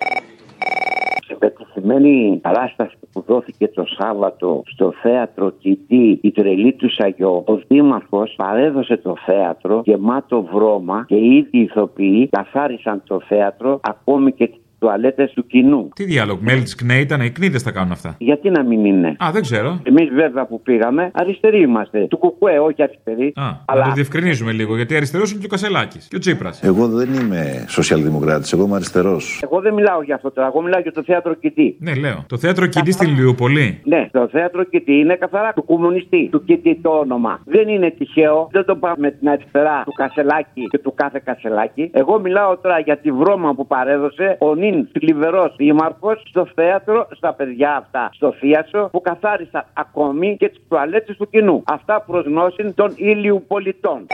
Σε πετυχημένη παράσταση που δόθηκε το Σάββατο στο θέατρο Κιτή, η τρελή του Σαγιό, ο Δήμαρχος παρέδωσε το θέατρο γεμάτο βρώμα και οι ίδιοι ηθοποιοί καθάρισαν το θέατρο ακόμη και τι τουαλέτες του κοινού. Τι διάλογο, μέλη της ΚΝΕ ήταν, οι κνήτε τα κάνουν αυτά; Γιατί να μην είναι; Α, δεν ξέρω. Εμείς βέβαια που πήγαμε, αριστεροί είμαστε. Του κουκουέ, όχι αριστεροί. Α, να το διευκρινίζουμε λίγο, γιατί αριστερός είναι και ο Κασελάκης και ο Τσίπρας. Εγώ δεν είμαι σοσιαλδημοκράτης, εγώ είμαι αριστερός. Εγώ δεν μιλάω για αυτό τώρα. Εγώ μιλάω για το θέατρο Κιτή. Ναι, λέω. Το θέατρο Κιτή στην Λιούπολη. Ναι, το θέατρο Κιτή είναι καθαρά του κομμουνιστή. Του Κιτή το όνομα. Δεν είναι τυχαίο. Δεν το πάμε με την αριστερά του Κασελάκη και του κάθε Κασελάκη. Εγώ μιλάω τώρα για τη βρώμα που παρέδωσε ο νυν θλιβερό δήμαρχο στο θέατρο, στα παιδιά αυτά, στο θίασο, που καθάρισαν ακόμη και τις τουαλέτες του κοινού. Αυτά προς γνώση των ήλιου πολιτών.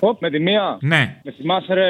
Οπ, με τη μία. Ναι. Με θυμάσαι ρε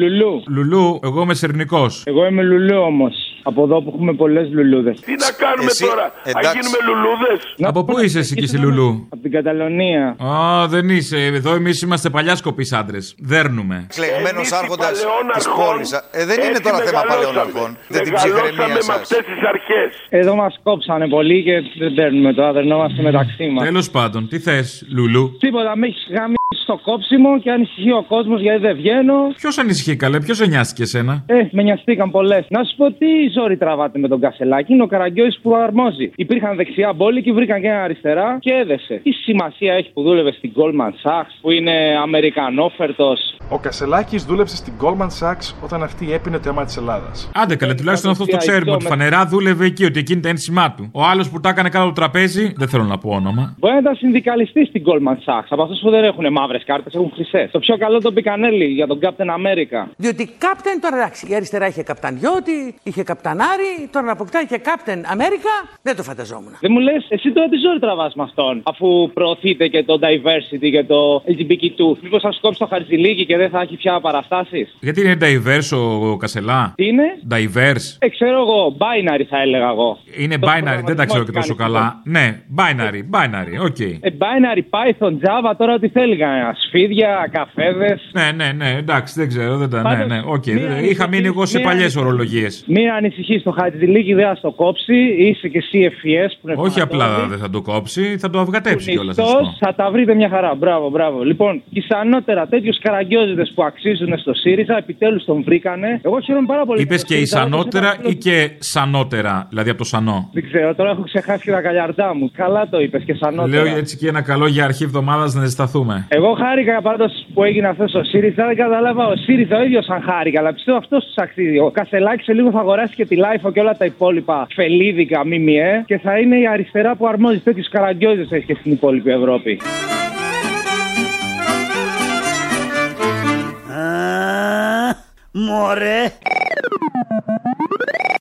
Λουλού. Λουλού, εγώ είμαι σερνικός. Εγώ είμαι Λουλού όμως. Από εδώ που έχουμε πολλές λουλούδες. Τι να κάνουμε τώρα, θα γίνουμε λουλούδες. Από πού είσαι εσύ και εσύ, Λουλού; Από την Καταλωνία. Α, δεν είσαι. Εδώ εμείς είμαστε παλιά σκοπή άντρες. Δέρνουμε. Κλεγμένο άρχοντας της παλαιών πόλης. Ε, δεν είναι Έτσι τώρα θέμα μεγαλώσαμε. παλαιών αρχών. Δεν την Μεγαλώσαμε ψυχραιμία με σας. αυτές τις αρχές. Εδώ μας κόψανε πολύ και δεν παίρνουμε τώρα, δερνόμαστε μεταξύ μας. Τέλος πάντων, τι θες, Λουλού; Τίποτα, με έχεις γάμι στο κόψιμο και ανησυχεί ο κόσμος γιατί δεν βγαίνω. Ποιος ανησυχεί καλέ, ποιος νοιάστηκε εσένα; Ε, με νοιαστήκαν πολλές. Να σου πω τι ζόρι τραβάτε με τον Κασελάκη. Είναι ο Καραγκιόης που αρμόζει. Υπήρχαν δεξιά μπόλικοι, βρήκαν και ένα αριστερά και έδεσε. Τι σημασία έχει που δούλευε στην Goldman Sachs, που είναι Αμερικανόφερτος; Ο Κασελάκης δούλεψε στην Goldman Sachs όταν αυτή έπινε το αίμα της Ελλάδας. Άντε καλέ, τουλάχιστον αυτό το ξέρουμε ότι φανερά δούλευε εκεί, ότι εκείνη τα ένσημά του. Ο άλλος που τα έκανε κάτω από το τραπέζι, δεν θέλω να πω όνομα. Μπορεί να ήταν συνδικαλιστής στην Goldman Sachs. Από αυτούς που δεν έχουν μαύρες κάρτες, έχουν χρυσές. Το πιο καλό τον Πικανέλη για τον Captain America. Διότι captain τώρα εντάξει, η αριστερά είχε καπετάν Γιώτη, είχε καπετάν Άρη, τώρα να αποκτάει και Captain America, δεν το φανταζόμουν. Δεν μου λες, εσύ τώρα τι ζόρι τραβάς με αυτόν, αφού προωθείτε και το diversity και το LGBTQ. Μήπως θα σου κόψει το χαρτζηλίκι και δεν θα έχει πια παραστάσεις; Γιατί είναι diverse ο Κασελά; Τι είναι; Diverse. Ε, ξέρω εγώ, binary θα έλεγα εγώ. Είναι Το binary, δεν τα ξέρω και τόσο κάνει καλά. Ναι, binary, binary, οκ. Ε, binary, Python, Java, τώρα τι θέλει κανένα. Σφίδια, καφέδες. Ναι, ναι, ναι, εντάξει, δεν ξέρω, δεν τα. Ναι, Πάντως, ναι, οκ. μην Είχα ανησυχείς, μείνει εγώ σε μην παλιές ανησυχείς. ορολογίε. Μην ανησυχεί, το χαρτζηλίκι δεν θα στο κόψει. Είσαι και εσύ FES που είναι Όχι απλά φανατώδη. δεν θα το κόψει, θα το αυγατέψει κιόλας. Κουνιστός, θα τα βρείτε μια χαρά. Μπράβο, μπράβο. Λοιπόν, ισανότερα τέτοιους καραγκιόζητες που αξίζουν στο ΣΥΡΙΖΑ, επιτέλους τον βρήκανε. Εγώ χαίρομαι πάρα πολύ. Είπες που το και ΣΥΡΙΖΑ ισανότερα έδωσε ή και σανότερα, δηλαδή από το σανό; Δεν ξέρω, τώρα έχω ξεχάσει και τα καλιαρντά μου. Καλά το είπες και σ' ανώτερα. Λέω έτσι και ένα καλό για αρχή εβδομάδας να ζεσταθούμε. Εγώ χάρηκα πάντως που έγινε αυτός ο ΣΥΡΙΖΑ. Δεν κατάλαβα ο ΣΥΡΙΖΑ ο ίδιος αν χάρηκα, αλλά πιστεύω αυτός τους αξίζει. Ο Κασελάκης σε λίγο θα αγοράσει και τη LiFO και όλα τα υπόλοιπα φελίδικα ΜΜΕ και θα είναι η αριστερά που αρμόζει τέτοιους καραγκιόζες έχει και στην υπόλοιπη Ευρώπη. Α, μωρέ.